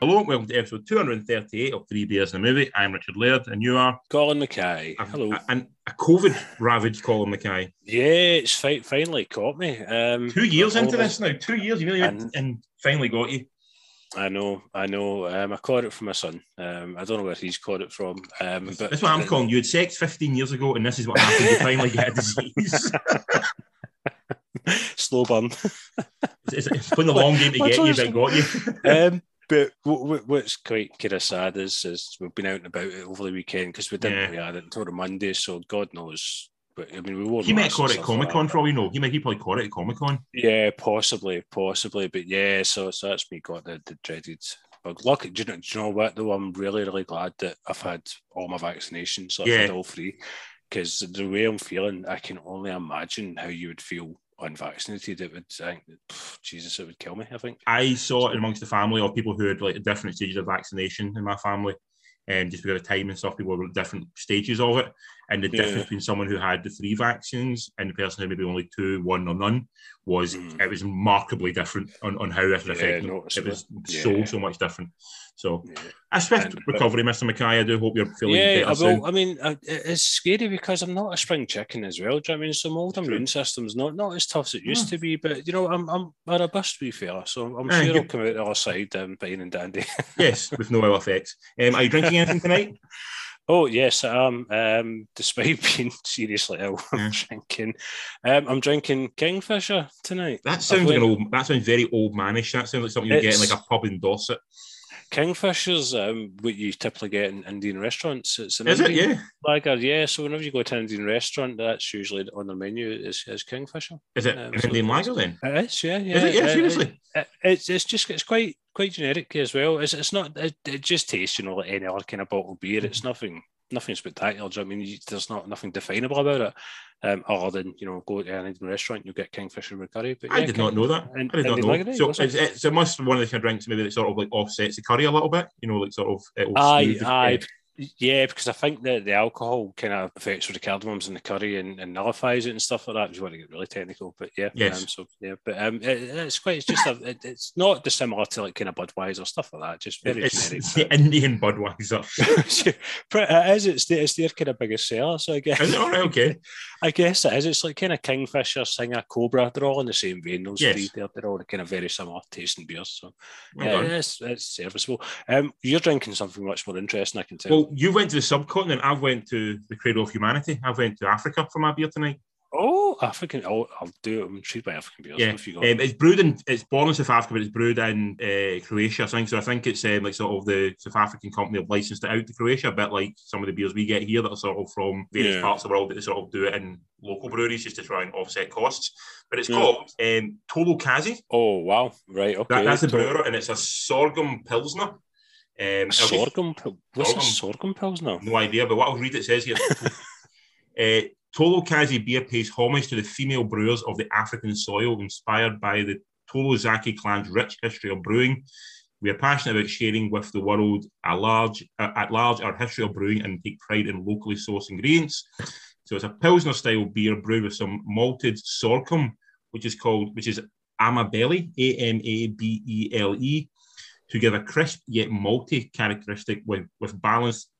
Hello, welcome to episode 238 of Three Beers in a Movie. I'm Richard Laird, and you are Colin Mackay. a, Hello. a, a COVID ravaged Colin Mackay. yeah, it's fi- finally caught me. Um, Two years into this now, two years, you really And- and finally got you. I know, I know. Um, I caught it from my son. Um, I don't know where he's caught it from. Um, but That's what I'm calling. You had sex 15 years ago, and this is what happened. You finally get a disease. Slow burn. It's, it's been the long game to get you, but got you. But what's quite kind of sad is, is we've been out and about it over the weekend because we didn't Yeah. really had it until the Monday. So God knows. But I mean, we wore He might have caught it at Comic Con that. for all you know. He might he probably caught it at Comic Con. Yeah, possibly, possibly, but yeah. So, so that's me got the, the dreaded bug. Look, do you, know, do you know what though? I'm really, really glad that I've had all my vaccinations. So I've had Yeah. all three. Because the way I'm feeling, I can only imagine how you would feel unvaccinated. It would, I Jesus, it would kill me. I think. I saw it amongst the family of people who had like different stages of vaccination in my family. And just because of time and stuff, people were at different stages of it. And the Yeah. difference between someone who had the three vaccines and the person who maybe only two, one, or none was Mm. it was remarkably different on, on how this was Yeah, them. It was so, Yeah. so much different. So a swift And- recovery, Mr. Mackay. I do hope you're feeling yeah, better I soon. I mean, it- it's scary because I'm not a spring chicken as well. Do you know what I mean? So my old immune system's not not as tough as it used Hmm. to be. But you know, I'm I'm a robust wee fella, so I'm sure I'll come out the other side um, fine and dandy. yes, with no ill effects. Um, are you drinking anything tonight? Oh yes, I am. Um, despite being seriously ill, I'm Yeah. drinking. Um, I'm drinking Kingfisher tonight. That sounds like an old. That sounds very old manish. That sounds like something you get in like a pub in Dorset. Kingfisher's um, what you typically get in Indian restaurants. It's an Is it? Indian Yeah. lager, yeah. So whenever you go to an Indian restaurant, that's usually on the menu is, is Kingfisher. Is it Um, an so Indian lager then? It is, yeah, yeah. Is it? Yeah, Uh, seriously. it- it's it's just it's quite quite generic as well. It's it's not it, it just tastes you know like any other kind of bottled beer. It's nothing nothing spectacular. do you know what I mean, you, there's not nothing definable about it. Um, other than you know go to an Indian restaurant, you'll get kingfisher with curry. But I yeah, did not know that. and- I did not know. So it's, it's, it must be one of the kind of drinks maybe that sort of like offsets the curry a little bit. You know, like sort of it'll Aye, aye. Yeah, because I think that the alcohol kind of affects with the cardamoms and the curry and, and nullifies it and stuff like that. If you want to get really technical, but yeah, Yes. Um, so yeah, but um, it, it's quite. It's just a. It, it's not dissimilar to like kind of Budweiser stuff like that. Just very It's, generic. it's the Indian Budweiser. It is. It's, the, it's their kind of biggest seller. So I guess. Is it all right? Okay. I guess it is. It's like kind of Kingfisher, Singha, Cobra. They're all in the same vein. Those Yes. three. They're, they're all kind of very similar tasting beers. So Well yeah, it's, it's serviceable. Um, you're drinking something much more interesting. I can tell. Well, you went to the subcontinent. I've went to the cradle of humanity. I went to Africa for my beer tonight. Oh, African. Oh, I'll do it. I'm intrigued by African beers. Yeah, If you um, it's brewed in. It's born in South Africa, but it's brewed in uh, Croatia. I think so. I think it's um, like sort of the South African company have licensed it out to Croatia, a bit like some of the beers we get here that are sort of from various Yeah. parts of the world that they sort of do it in local breweries just to try and offset costs. But it's Yeah. called um, Tolo Kazi. Oh wow! Right. Okay. That, that's the brewer, and it's a sorghum pilsner. Um, A I'll get- sorghum. What's Sorghum. sorghum pilsner? no idea, but what I'll read it says here. uh, Tolo Kazi beer pays homage to the female brewers of the African soil, inspired by the Tolo Zaki clan's rich history of brewing. We are passionate about sharing with the world a large, uh, at large our history of brewing and take pride in locally sourced ingredients. So it's a Pilsner style beer brewed with some malted sorghum, which is called, which is Amabele, A M A B E L E, to give a crisp yet malty characteristic with, with balanced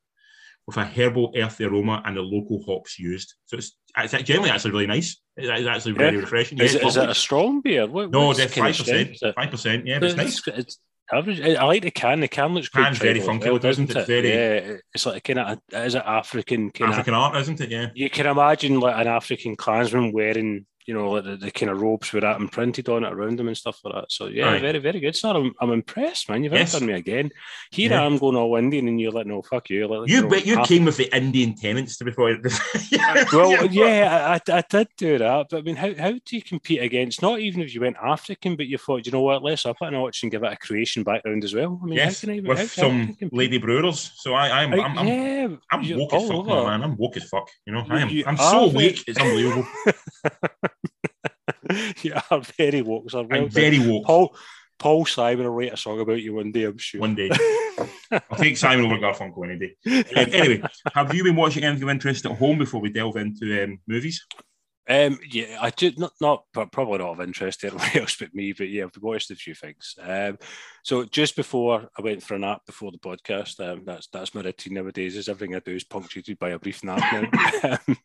with a herbal earthy aroma and the local hops used. So it's, it's generally actually really nice. It's it's actually very Yeah. refreshing. Is, Yeah, it, it's it a strong beer? What, no, what's they're the kind five of percent. Is Five percent. Yeah, but it's nice. It's average. I like the can. The can looks Can's very funky, doesn't it? It's very- Yeah, it's like kind of. Is it African? Kind African art, isn't it? Yeah. You can imagine like an African clansman wearing, you know, like the, the kind of robes with that imprinted on it around them and stuff like that. So yeah, very, very good. So I'm, I'm impressed, man. You've Yes. outdone me again. Here Yeah. I am going all Indian, and you're like, no, fuck you. Like, You know, you half- came with the Indian tenants to before. Well, yeah, I, I did do that, but I mean, how, how do you compete against? Not even if you went African, but you thought, you know what, let's up it a notch and give it a Croatian background as well. I mean, yes, how can I with how, some you lady brewers. So I, I'm, I'm, I'm, yeah, I'm woke as fuck, man. I'm woke as fuck. You know, I am. I'm so awake. It's unbelievable. you are very woke. Well I'm very woke. Paul Paul Simon will write a song about you one day, I'm sure. One day, I'll take Simon over Garfunkel any day. Um, anyway, have you been watching anything of interest at home before we delve into um, movies? Um, yeah, I did not, not probably not of interest to everybody else but me, but yeah, I've watched a few things. Um, so just before I went for a nap before the podcast, um, that's that's my routine nowadays. Is everything I do is punctuated by a brief nap now. Um,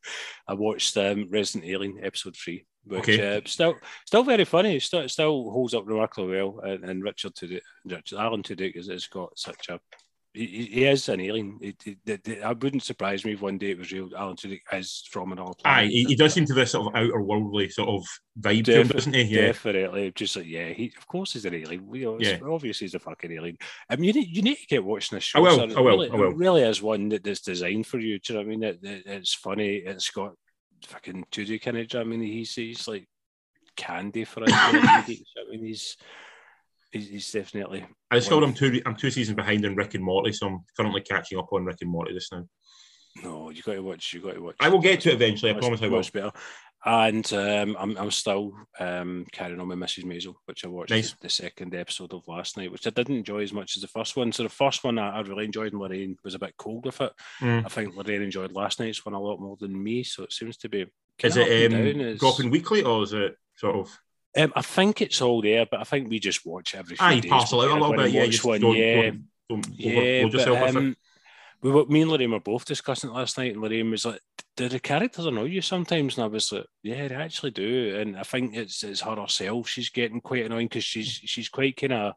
I watched um, Resident Alien episode three, which okay. uh, still still very funny. Still still holds up remarkably well, and, and Richard to Richard Alan Tudyk has, has got such a he, he is an alien. It, it, it, it, wouldn't surprise me if one day it was real. Alan Tudyk is from another planet. Aye, he, he, does seem to this sort of outer worldly sort of vibe to him, doesn't he? Yeah. Definitely. Just like, yeah, he of course he's an alien. We, yeah. Obviously he's a fucking alien. I mean, you need, you need to get watching this show. I will, I will, really, I will. It really is one that is designed for you. Do you know what I mean? It, it's funny. It's got fucking Tudyk in it. Do you know I mean, he's, he's like candy for us. I mean, he's he's, he's definitely. I discovered I'm two I'm two seasons behind in Rick and Morty, so I'm currently catching up on Rick and Morty just now. No, you got to watch. You got to watch. I will get to it eventually. I promise I will. Better. And um, I'm, I'm still um, carrying on with Mrs. Maisel, which I watched nice. the, second episode of last night, which I didn't enjoy as much as the first one. So the first one I, I really enjoyed, and Lorraine was a bit cold with it. Mm. I think Lorraine enjoyed last night's one a lot more than me. So it seems to be. Is it um, dropping weekly or is it sort of? Um, I think it's all there, but I think we just watch every. You pass a little bit, yeah. One, don't, yeah, don't, don't yeah. But, um, we were, me and Lorraine were both discussing it last night, and Lorraine was like, "Do the characters annoy you sometimes?" And I was like, "Yeah, they actually do." And I think it's it's her herself. She's getting quite annoying because she's she's quite kind of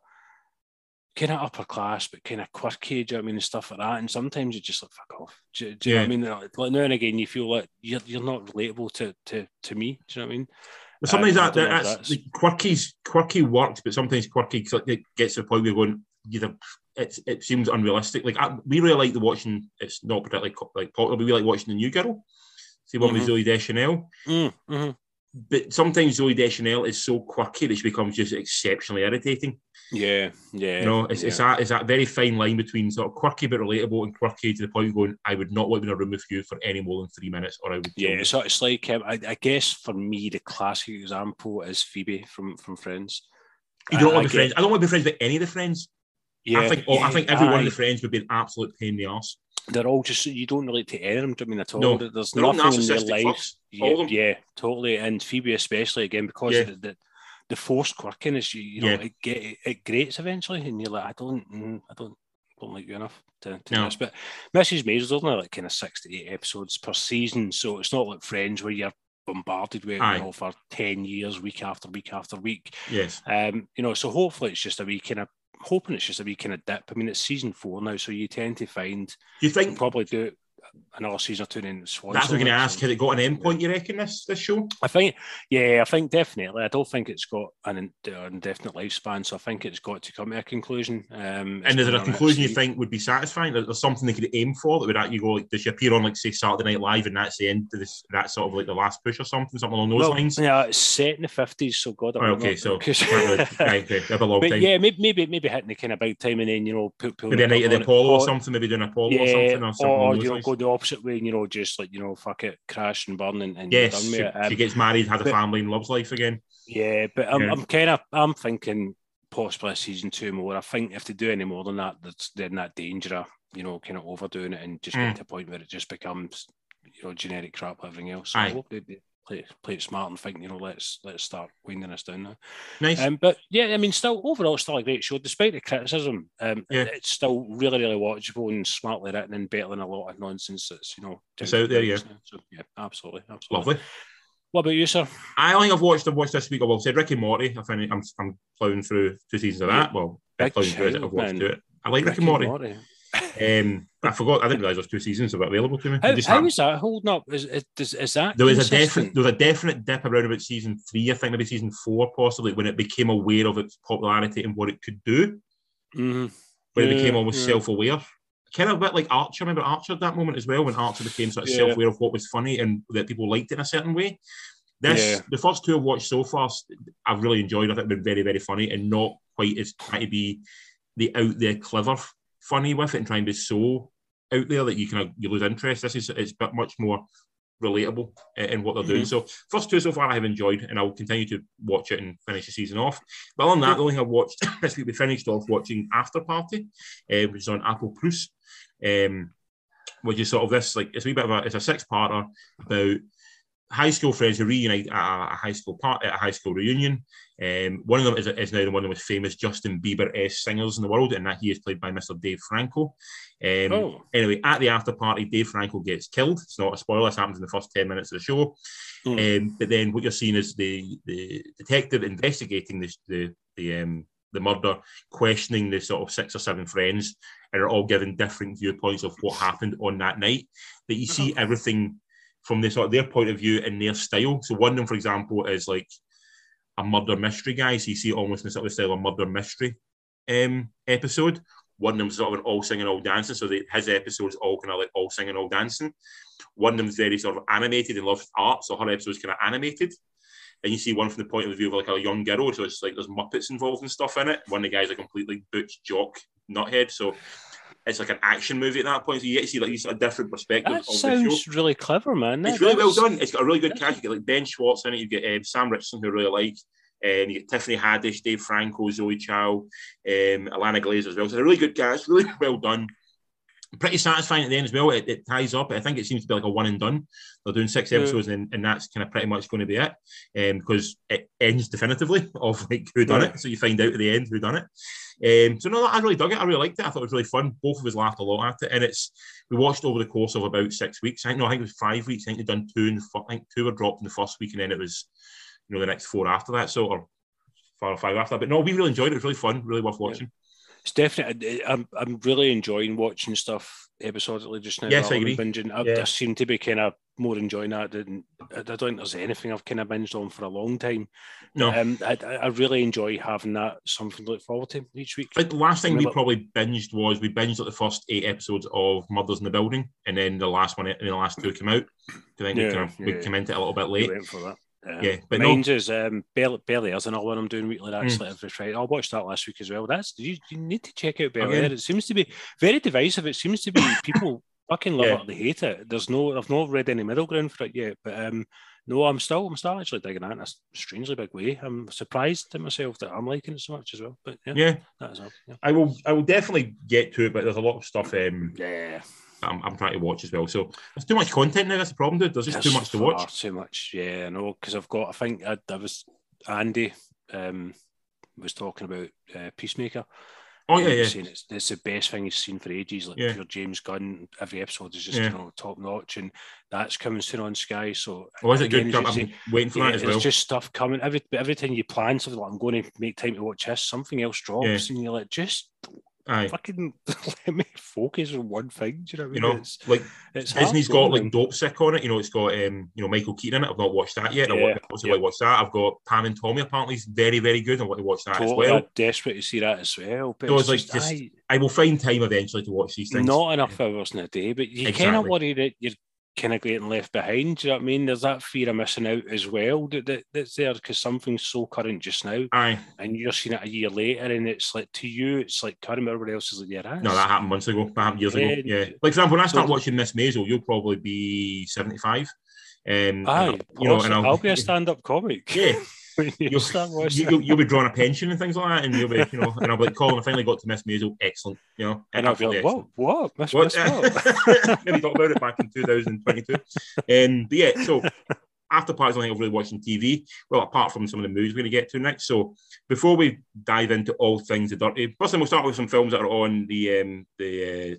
kind of upper class, but kind of quirky. Do you know I mean? And stuff like that. And sometimes you just like fuck off. Do, do you yeah. know what I mean? Like now and again, you feel like you're you're not relatable to to to me. Do you know what I mean? But sometimes um, that, that that's, quirky's quirky works, but sometimes quirky it gets to the point where you're going either it, it seems unrealistic. Like I, we really like the watching. It's not particularly like popular, but we like watching the New Girl. See one mm-hmm. with Zooey Deschanel. Mm-hmm. But sometimes Zooey Deschanel is so quirky that she becomes just exceptionally irritating. Yeah, yeah. You know, it's, yeah. it's that it's that very fine line between sort of quirky but relatable and quirky to the point of going, I would not want to be in a room with you for any more than three minutes, or I would. Yeah, so it's like um, I, I, guess for me the classic example is Phoebe from from Friends. You don't uh, want to be friends. I don't want to be friends with any of the friends. Yeah, I think oh, I think every one of the friends would be an absolute pain in the ass. They're all just you don't relate to any of them. I mean at all. No, There's nothing in their lives. Yeah, yeah, totally. And Phoebe especially again because yeah. of the, the the forced quirkiness, you, you know, yeah. it, get, it grates eventually, and you're like, I don't, mm, I don't, don't like you enough to, to no. this. But Mrs. Maisel's only like kind of six to eight episodes per season, so it's not like Friends where you're bombarded with you know, for 10 years, week after week after week. Yes. Um, you know, so hopefully it's just a wee kind of hoping it's just a wee kind of dip. I mean, it's season four now, so you tend to find you think probably do it another season or two in Swan. That's what I'm going to ask. Has it got an endpoint? You reckon this this show? I think, yeah, I think definitely. I don't think it's got an indefinite lifespan, so I think it's got to come to a conclusion. Um, and is there a conclusion you think would be satisfying? There's something they could aim for that would actually go like, does she appear on like say Saturday Night Live, and that's the end of this? That's sort of like the last push or something, something along those well, lines. Yeah, it's set in the fifties, so God. Oh, okay, so right, okay, a long but time. Yeah, maybe, maybe maybe hitting the kind of big time, and then you know, put, maybe a night of the Apollo or something, maybe doing Apollo yeah, or something, or, something or you know, go the opposite way, and you know, just like you know, fuck it, crash and burn, and, and yes, she, um, she, gets married, had a family, and loves life again. Yeah, but I'm, yeah. I'm kind of I'm thinking possibly season two more. I think if they do any more than that, that's then that danger of you know kind of overdoing it and just mm. get to a point where it just becomes you know generic crap everything else. So I hope they play, play it smart and think you know let's let's start winding us down now. Nice. Um, but yeah, I mean, still overall, still a great show despite the criticism. Um, yeah. it's still really really watchable and smartly written and better than a lot of nonsense that's you know it's out there. Yeah. So yeah, absolutely, absolutely. Lovely. What about you, sir? I think I've watched. I've watched this week. Well, said Rick and Morty. I find I'm I'm plowing through two seasons of that. Well, plowing through it. I've watched it. I like Rick, Rick and Morty. Morty. Um, I forgot. I didn't realize there's two seasons available to me. How, how is that holding up? Is, is, is that there was consistent? a definite there was a definite dip around about season three. I think maybe season four, possibly when it became aware of its popularity and what it could do. Mm-hmm. When yeah, it became almost yeah. self-aware kind of a bit like Archer. Remember Archer at that moment as well, when Archer became sort of yeah. self-aware of what was funny and that people liked it in a certain way. This the first two I've watched so far, I've really enjoyed. I think been very very funny and not quite as trying to be the out there clever funny with it and trying to be so out there that you kind of you lose interest. This is it's much more relatable in what they're mm-hmm. doing. So first two so far I have enjoyed, and I will continue to watch it and finish the season off. But on that, the only thing I've watched this week we finished off watching After Party, uh, which is on Apple Plus, um, which is sort of this like it's a wee bit of a it's a six parter about high school friends who reunite at a high school part at a high school reunion. Um, one of them is, is, now one of the most famous Justin Bieber-esque singers in the world, and that he is played by Mr. Dave Franco. Um, oh. Anyway, at the after party, Dave Franco gets killed. It's not a spoiler. This happens in the first ten minutes of the show. Mm. Um, but then what you're seeing is the the detective investigating this, the the um, the murder, questioning the sort of six or seven friends, and are all giving different viewpoints of what happened on that night. That you see oh. everything from the sort of their point of view and their style. So one of them, for example, is like a murder mystery guy. So you see almost in sort of style of murder mystery um, episode. One of them's sort of an all singing, all dancing. So the, his episodes all kind of like all singing, all dancing. One of them's very sort of animated and loves art. So her episode's kind of animated. And you see one from the point of view of like a young girl. So it's like there's Muppets involved and stuff in it. One of the guys a completely butch jock nuthead. So it's like an action movie at that point. So you get to see like a different perspective. That sounds really clever, man. It's really well done. It's got a really good cast. You get like Ben Schwartz in it. You get um, Sam Richardson, who I really like. Um, you get Tiffany Haddish, Dave Franco, Zoë Chao, um, Ilana Glazer as well. So it's a really good cast, really well done. Pretty satisfying at the end as well. It, it, ties up. I think it seems to be like a one and done. They're doing six episodes, yeah. and, and that's kind of pretty much going to be it, um, because it ends definitively of like who done yeah. it. So you find out at the end who done it. Um, so no, I really dug it. I really liked it. I thought it was really fun. Both of us laughed a lot at it, and it's we watched over the course of about six weeks. I think no, I think it was five weeks. I think they'd done two, and I think two were dropped in the first week, and then it was you know the next four after that. So or four or five after that. But no, we really enjoyed it. It was really fun, really worth watching. Yeah. It's definitely. I'm I'm really enjoying watching stuff episodically just now. Yes, I agree. Binging. I, yeah. I seem to be kind of more enjoying that than I don't think there's anything I've kind of binged on for a long time. No, um, I, I really enjoy having that something to look forward to each week. Like the last thing we probably binged was we binged like the first eight episodes of Murders in the Building, and then the last one and the last two came out. I think yeah, we, kind of, yeah. we came into it a little bit late. for that. Um, yeah, but mine's no. is um, Bel Air's another one I'm doing weekly. That's mm. every Friday. I watched that last week as well. That's you, you need to check out Bel Air. It seems to be very divisive. It seems to be people fucking love yeah. it, they hate it. There's no, I've not read any middle ground for it yet. But um, no, I'm still, I'm still actually digging it in a strangely big way. I'm surprised at myself that I'm liking it so much as well. But yeah, yeah, that is all. Yeah. I will, I will definitely get to it. But there's a lot of stuff. Um, yeah. I'm, I'm, trying to watch as well. So there's too much content now. That's the problem, dude. There's just too much to watch. Too much, yeah. I know because I've got. I think I, I was Andy um, was talking about uh, Peacemaker. Oh yeah, yeah. Saying it's, it's the best thing he's seen for ages. Like yeah. pure James Gunn. Every episode is just yeah. you know top notch, and that's coming soon on Sky. So oh, is it good? I'm say, waiting for yeah, that as well. It's just stuff coming. Every every time you plan something like I'm going to make time to watch this, something else drops, yeah. and you're like, just Aye. Fucking let me focus on one thing. Do you know what I mean? You know, it's, like it's Disney's got like Dopesick on it. You know, it's got um, you know, Michael Keaton in it. I've not watched that yet. Yeah, I also yeah. like watch that. I've got Pam and Tommy apparently is very, very good. I want to watch that totally, as well. I'm desperate to see that as well. But so it's, like just, just I, I, will find time eventually to watch these things. Not enough hours in a day, but you exactly. kind of worry that you're kind of getting left behind. Do you know what I mean? There's that fear of missing out as well that, that that's there because something's so current just now. Aye. And you're seeing it a year later, and it's like to you, it's like current. Everybody else is like, yeah, No, that happened months ago. That happened years yeah. ago. Yeah. Like for example, when I start so, watching Miss Maisel, you'll probably be seventy five. Um, Aye, you know, and I'll, I'll be a stand-up comic. Yeah, you'll, you, you'll, be drawing a pension and things like that, and you'll be, you know, and I'll be like, Colin, I finally got to Miss Maisel, excellent, you know. And, and I'll be like, what, what, Miss what? what? Maybe talk about it back in 2022. Um, but yeah, so after parties, I think I've really watching TV. Well, apart from some of the movies we're going to get to next. So before we dive into all things the dirty, first thing we'll start with some films that are on the um, the uh,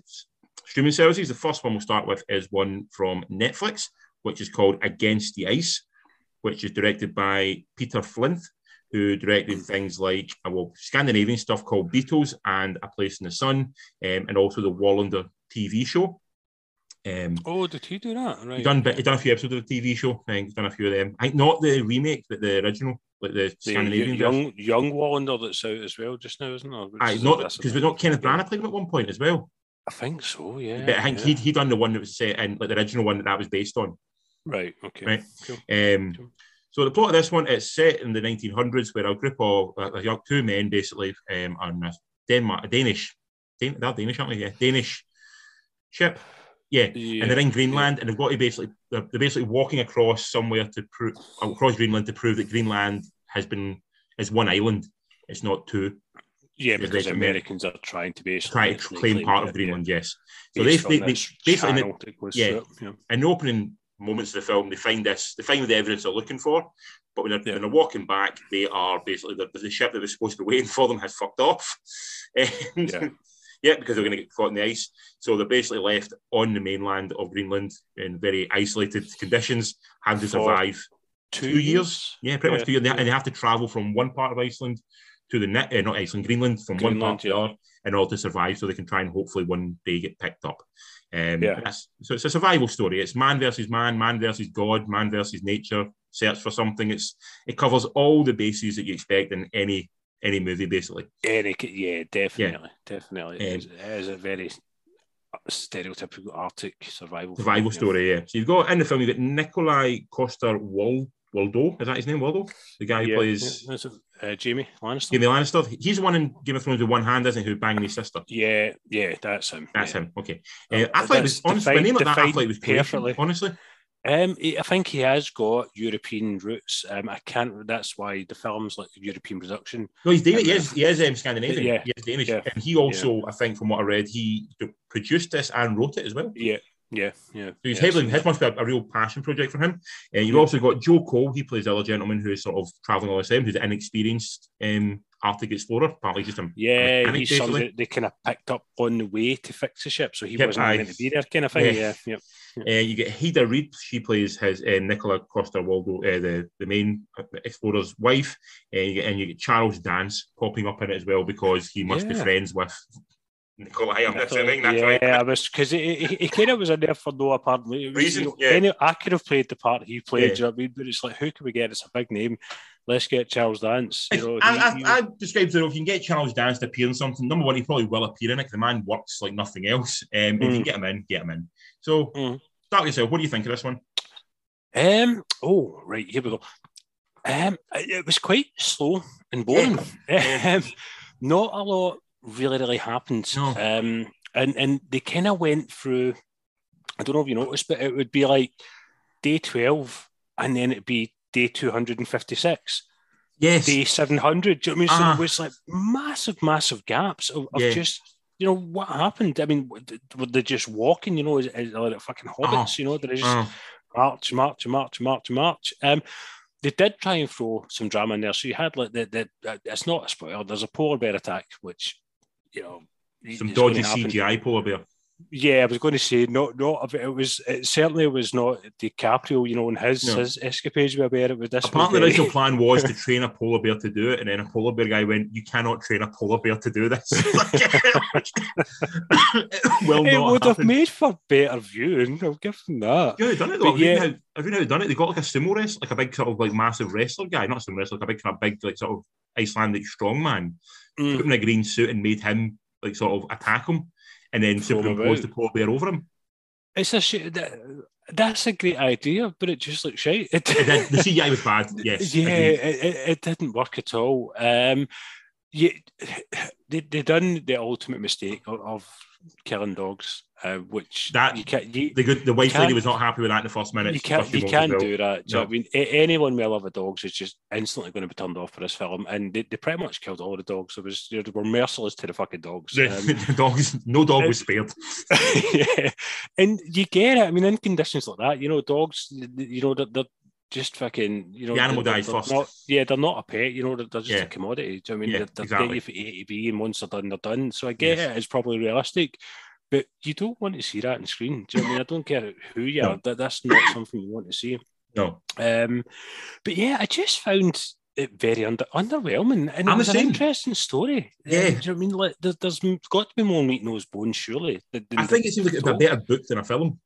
streaming services. The first one we'll start with is one from Netflix, which is called Against the Ice which is directed by Peter Flinth, who directed things like uh, well Scandinavian stuff called Beatles and A Place in the Sun, um, and also the Wallander TV show. Um, oh, did he do that? Right. He done, he done a few episodes of the TV show. I think done a few of them. I think not the remake, but the original, like the, the Scandinavian young version. young Wallander that's out as well just now, isn't it? Not because we're not Kenneth Branagh played him at one point as well. I think so. Yeah. But I think yeah. he he done the one that was set in like the original one that that was based on. Right. Okay. Right. Cool. Um, cool. So the plot of this one is set in the 1900s, where a group of uh, young two men basically um, on a Denmark, a Danish, Dan- they're Danish, aren't they? Yeah, Danish ship. Yeah. yeah. and they're in Greenland, and they've got to basically they're, they're basically walking across somewhere to prove across Greenland to prove that Greenland has been is one island. It's not two. Yeah, because Americans are trying to basically try to claim, claim part of Greenland. Yeah. Yes, so they, they, they basically, the, yeah, yeah, in the opening moments of the film, they find this, they find the evidence they're looking for. But when they're, Yeah. when they're walking back, they are basically the, the ship that was supposed to be waiting for them has fucked off. And- Yeah. yeah, because they're going to get caught in the ice. So they're basically left on the mainland of Greenland in very isolated conditions, having to survive Two, two years. Yeah, pretty much two years. And they, have to travel from one part of Iceland to the net, uh, not Iceland, Greenland, from one part Greenland, to the other in order to survive, so they can try and hopefully one day get picked up. Um, Yeah. so it's a survival story. It's man versus man, man versus God, man versus nature. Search for something. It's it covers all the bases that you expect in any any movie, basically. Eric, yeah, definitely, yeah. definitely. Um, it, is, a very stereotypical Arctic survival Survival film, story, yeah. So you've got in the film, you've got Nikolai Coster Wal Waldau. Is that his name, Waldau? The guy who Yeah, plays yeah, that's. Uh, Jaime Lannister. Jaime Lannister. He's the one in Game of Thrones with one hand, isn't he? Who banging his sister. Yeah, yeah, that's him. That's yeah. him. Okay. Uh, I thought it was honestly the name of that. I defined- thought it was perfectly. Honestly, Um, I think he has got European roots. Um, I can't. That's why the film's like European production. no, he's Danish. Um, He is, he is um, Scandinavian. yeah, he is Danish, yeah, and he also, I think, from what I read, he produced this and wrote it as well. Yeah, yeah, yeah. So he's yeah, heavily, his must be a, a real passion project for him. And you've Yeah. also got Joe Cole. He plays the other gentleman who is sort of traveling all the time, who's an inexperienced um, Arctic explorer. Apparently, just a Yeah, mechanic, he's basically. somebody they kind of picked up on the way to fix the ship, so he Yep, wasn't meant to be there, kind of thing. Yeah. Yeah, yeah. Uh, you get Heida Reed. She plays his uh, Nicola Coster Waldau, uh, the the main explorer's wife. Uh, you get, and you get Charles Dance popping up in it as well because he must be friends with Nicola. I'm I assuming thought- that's yeah, right. I was because he, he, he kind of was in there for no apparent Reason, you know, yeah. any- I could have played the part he played. Yeah. you know what I mean? But it's like, who can we get? It's a big name. Let's get Charles Dance. You know, I, he- I, he- I described it. If you can get Charles Dance to appear in something, number one, he probably will appear in it. 'cause The man works like nothing else. Um, If you can Mm. get him in, get him in. So, Mm. start with yourself. What do you think of this one? Um. Oh, right. Here we go. Um. It was quite slow and boring. Um, not a lot really, really happened. No. Um. And and they kind of went through. I don't know if you noticed, but it would be like day twelve, and then it'd be day two hundred and fifty-six, Yes. day seven hundred. Do you know what I mean? Ah. So it was like massive, massive gaps of, of Yeah. just. You know what happened? I mean, were they just walking? You know, as, as like fucking hobbits? Uh-huh. You know, they're just Oh, March, March, March, March, March. Um, they did try and throw some drama in there. So you had like the, the uh, it's not a spoiler. There's a polar bear attack, which you know some dodgy. CGI polar bear. Yeah, I was going to say not not it was it certainly was not DiCaprio. You know, in his No. his escapades with a bear. It was this. Apparently, the original plan was to train a polar bear to do it, and then a polar bear guy went, "You cannot train a polar bear to do this." well, it would have made for better viewing. I'll give them that. Yeah, they've done it though. Have you yeah. have you know they've done it? They got like a sumo wrestler, like a big sort of like massive wrestler guy, not a sumo wrestler, like a big kind of big like sort of Icelandic strongman. Mm. Put him in a green suit and made him like sort of attack him, and then Throw him superimposed the about. polar bear over him. It's a shit. That, that's a great idea, but it just looks shite. It, And then the CGI was bad. Yes, yeah, it, it, it didn't work at all. Um, yeah, they they done the ultimate mistake of, of killing dogs, uh, which That- you can't you, The good, the wife lady was not happy with that in the first minute. you can't you can't do that. Do No. I mean, A- anyone with a love of dogs is just instantly going to be turned off for this film, and they, they pretty much killed all the dogs. It was they were merciless to the fucking dogs. Um, the dogs, no dog was spared. yeah, and you get it. I mean, in conditions like that, you know, dogs, you know, they're, they're just fucking, you know, The animal dies first. Not, yeah, they're not a pet. You know, they're, they're just Yeah. a commodity. Do you know I mean? Yeah, they're, they're exactly. you for A to B, and once they're done, they're done. So I get Yes. it. It's probably realistic, but you don't want to see that on screen. Do you know I mean? I don't care who you No. are. That, that's not something you want to see. No, Um, but yeah, I just found it very under underwhelming, and it I'm the was an interesting story. Um, Yeah. do you know what I mean? Like, there, there's got to be more meat in those bones, surely. I think it seems like it's a better book than a film.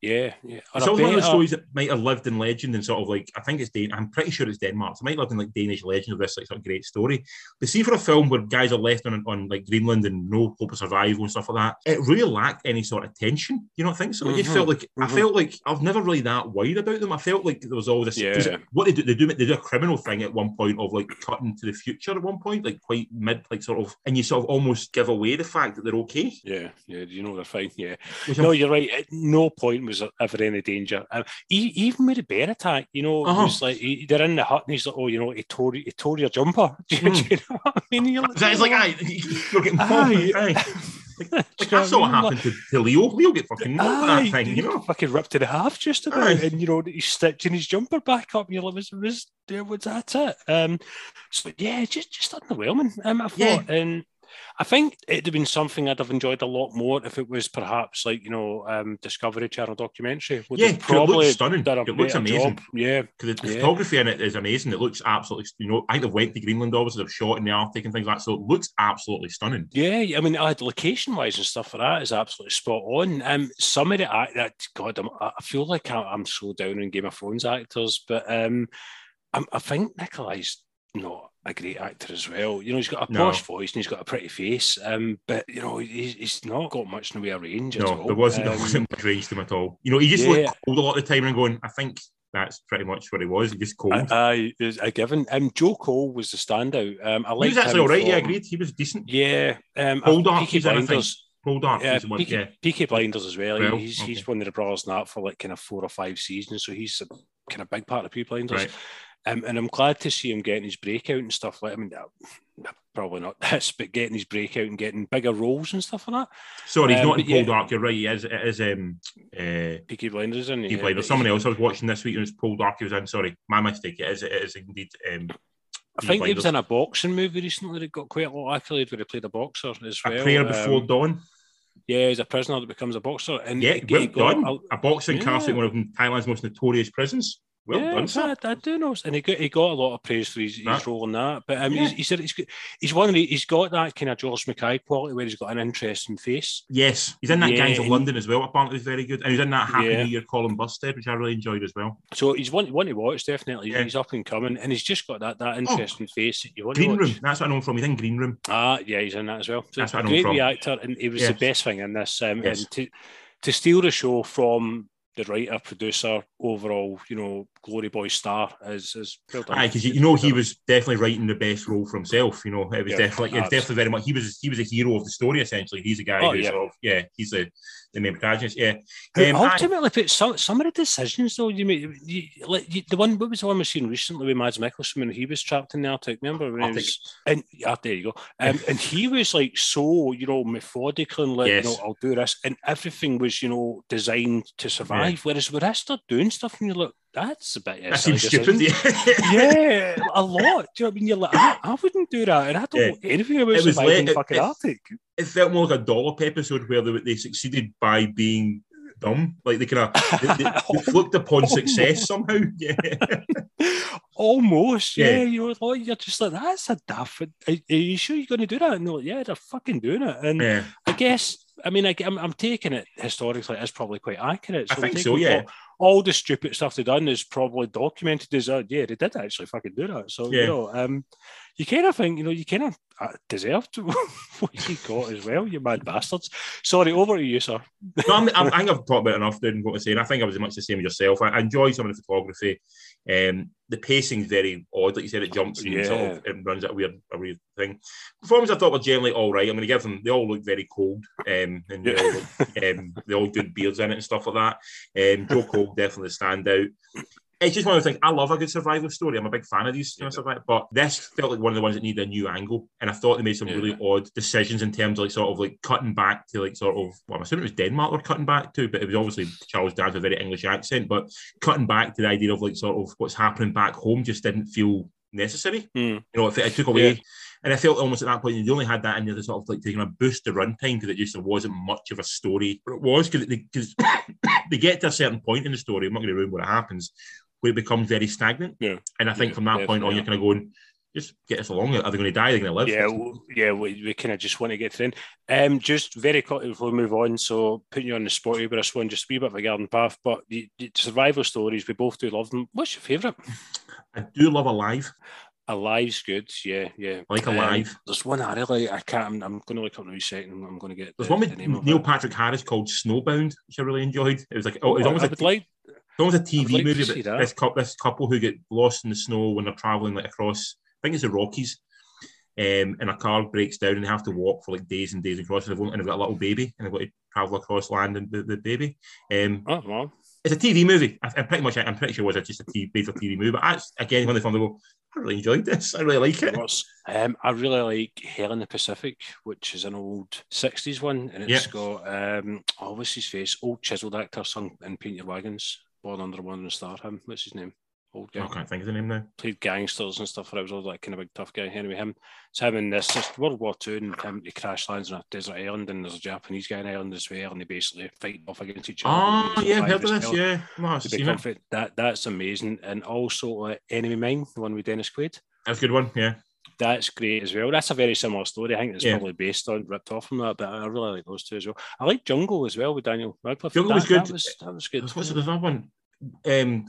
Yeah, yeah. It's a all one of the stories that might have lived in legend and sort of like I think it's Dan. I'm pretty sure it's Denmark. So it might live in like Danish legend of this like sort of great story. But see, for a film where guys are left on on like Greenland and no hope of survival and stuff like that, it really lacked any sort of tension. You don't think so? It just Mhm, felt like I mhm. felt like I've never really that worried about them. I felt like there was all this. Yeah. What they do, they do, they do a criminal thing at one point of like cutting to the future at one point, like quite mid, like sort of, and you sort of almost give away the fact that they're okay. Yeah, yeah. Do you know they're fine. Yeah. Which No, I'm- you're right. At no point was there ever any danger. Um, e- even with the bear attack, you know, Uh-huh. was like he, they're in the hut and he's like, "Oh, you know, he tore he tore your jumper." Do you, do Mm. you know what I mean? You're It's like, "Oh, aye, you're getting Aye. aye. Like, like that's what happened to, to Leo. Leo get fucking knocked that thing, you know. Fucking ripped in the half just about, Aye. and you know he's stitching his jumper back up. And you're like, was, was, was that it? Um, so yeah, just just underwhelming. Um, I thought, yeah. and I think it'd have been something I'd have enjoyed a lot more if it was perhaps like you know um, Discovery Channel documentary. Would yeah, probably it looks stunning. It looks amazing. Job. Yeah, because the, yeah. photography in it is amazing. It looks absolutely. You know, I think they went to Greenland obviously. They've shot in the Arctic and things like that, so it looks absolutely stunning. Yeah, I mean, location wise and stuff like that is absolutely spot on. Um, some of the that God, I'm, i feel like I'm so down on Game of Thrones actors, but um, I'm, I think Nikolai's not a great actor as well. You know, he's got a posh voice and he's got a pretty face, um, but you know, he's, he's not got much in the way of range. No, there wasn't, um, there wasn't much range to him at all. You know, he just yeah. looked cold a lot of the time and going, I think that's pretty much what he was. He just cold. I, I, I given. Um, Joe Cole was the standout. Um, I he was actually all right. From, yeah, agreed. He was decent. Yeah. Um, Poldark, Peaky Blinders. Poldark, yeah, Peaky, yeah. Peaky Blinders as well. well he's okay. he's one of the brothers now for like kind of four or five seasons, so he's a kind of big part of Peaky Blinders. Right. Um, and I'm glad to see him getting his breakout and stuff like. I mean, probably not this, but getting his breakout and getting bigger roles and stuff like that. Sorry, he's um, not in Paul yeah. Dark. You're right. He is. It is. Um, uh, Peaky Blinders in. Peaky Blinders. Someone else I was watching this week and it was Poldark. He was in. Sorry, my mistake. It is. It is indeed. Um, I think he was in a boxing movie recently that got quite a lot of accolade where he played a boxer as well. A Prayer Before um, Dawn. Yeah, he's a prisoner that becomes a boxer. And yeah, well done. A, a boxing yeah. castle in one of Thailand's most notorious prisons. Well yeah, done, sir. I, I, do know, and he got he got a lot of praise for his, his role in that. But um, yeah. he said he's, he's one of the, he's got that kind of George Mackay quality where he's got an interesting face. Yes, he's in that yeah, Gangs of London as well. Apparently, he's very good, and he's in that Happy yeah. New Year Colin Burstead, which I really enjoyed as well. So he's one one to watch definitely. Yeah. He's up and coming, and he's just got that that oh, interesting oh, face that you want. Green Room, that's what I know him from. He's in Green Room. Ah, yeah, he's in that as well. So that's what I know great from. actor, and he was yes. the best thing in this. Um, yes. to to steal the show from the writer, producer, overall, you know, Glory Boy star is is well done. because you, know he was definitely writing the best role for himself. You know, it was yeah, definitely it's definitely very much he was he was a hero of the story essentially. He's a guy oh, who's yeah. Sort of, yeah, he's the the main protagonist. Yeah. Um, ultimately, I, some some of the decisions though, you mean you, like you, the one what was the one we seen recently with Mads Mikkelsen when he was trapped in the Arctic? Remember when Arctic. was and yeah, there you go. Um, and he was like so you know methodical and like yes. you know I'll do this, and everything was you know designed to survive. Yeah. Whereas with us, start doing stuff and you look that's a bit. That seems stupid. yeah, a lot. Do you know what I mean? You're like, I, I wouldn't do that, and I don't yeah. know anything about it was surviving like, fucking it, Arctic. It felt more like a dollop episode where they, they succeeded by being dumb. Like they kind of they, they, flipped upon oh, success somehow. Yeah. Almost, yeah. yeah. You're like you're just like that's a daft. Are, are you sure you're going to do that? And they're like, yeah, they're fucking doing it. And yeah. I guess I mean I, am taking it historically as probably quite accurate. So I think so. Yeah. All, all, the stupid stuff they've done is probably documented as uh, yeah they did actually fucking do that. So yeah. you know um you kind of think, you know, you kind of uh, deserve to what you got as well, you mad bastards. Sorry, over to you, sir. no, I'm, I'm, i think I've talked about enough, didn't what to say. And I think I was much the same as yourself. I, I enjoy some of the photography. Um, the pacing is very odd, like you said, it jumps and yeah. sort of it runs at a weird, a weird thing. Performance I thought were generally all right. I'm going to give them. They all look very cold, um, and they all, look, um, they all good beards in it and stuff like that. Um, Joe Cole definitely stand out it's just one of the things. I love a good survival story. I'm a big fan of these you know, stuff like But this felt like one of the ones that needed a new angle, and I thought they made some yeah. really odd decisions in terms of like sort of like cutting back to like sort of. Well, I'm assuming it was Denmark they're cutting back to, but it was obviously Charles Dance with a very English accent. But cutting back to the idea of like sort of what's happening back home just didn't feel necessary. Mm. You know, it, it took away. Yeah. And I felt almost at that point you only had that in there to sort of like taking a boost the runtime because it just there wasn't much of a story. But it was because they, they get to a certain point in the story. I'm not going to ruin what happens, where it becomes very stagnant. Yeah. And I think yeah, from that point on, you're kind of going, just get us along. Are they going to die? Are they going to live? Yeah, yeah. We, we kind of just want to get in. Um, just very quickly before we move on. So putting you on the spot here with this one, just a wee bit of a garden path. But the, the survival stories, we both do love them. What's your favourite? I do love Alive. Alive's good, yeah, yeah. I like Alive. Um, there's one I really I can't. I'm, I'm going to look up now a second. I'm going to get. There's the, one with Neil Patrick Harris called Snowbound, which I really enjoyed. It was like oh, it was almost I would like it's almost a TV like movie, but this, couple, this couple who get lost in the snow when they're traveling like across, I think it's the Rockies, um, and a car breaks down and they have to walk for like days and days across, and they've, and they've got a little baby, and they've got to travel across land and the, the baby. Um, oh, wow. It's a TV movie. I, am pretty much, I'm pretty sure it was just a TV, based on TV movie. But again one of the fun. I really enjoyed this. I really like it. Um, I really like Hell in the Pacific, which is an old 60s one, and it's got, um, oh, what's his face? Old chiseled actor sung in Paint Your Wagons, born under one and star him. What's his name? old guy. I can't think of the name now. Played gangsters and stuff. I was all that kind of big tough guy. Anyway, him, it's him in this World War Two, and him he crash lands on a desert island, and there's a Japanese guy in Ireland as well, and they basically fight off against each other. Oh yeah, heard of this. Yeah, no, that that's amazing, and also uh, Enemy Mine, the one with Dennis Quaid. That's a good one. Yeah. That's great as well. That's a very similar story. I think it's yeah. probably based on ripped off from that, but I really like those two as well. I like Jungle as well with Daniel Radcliffe. Jungle that, was good. That was, that was good. What's the other one? Um,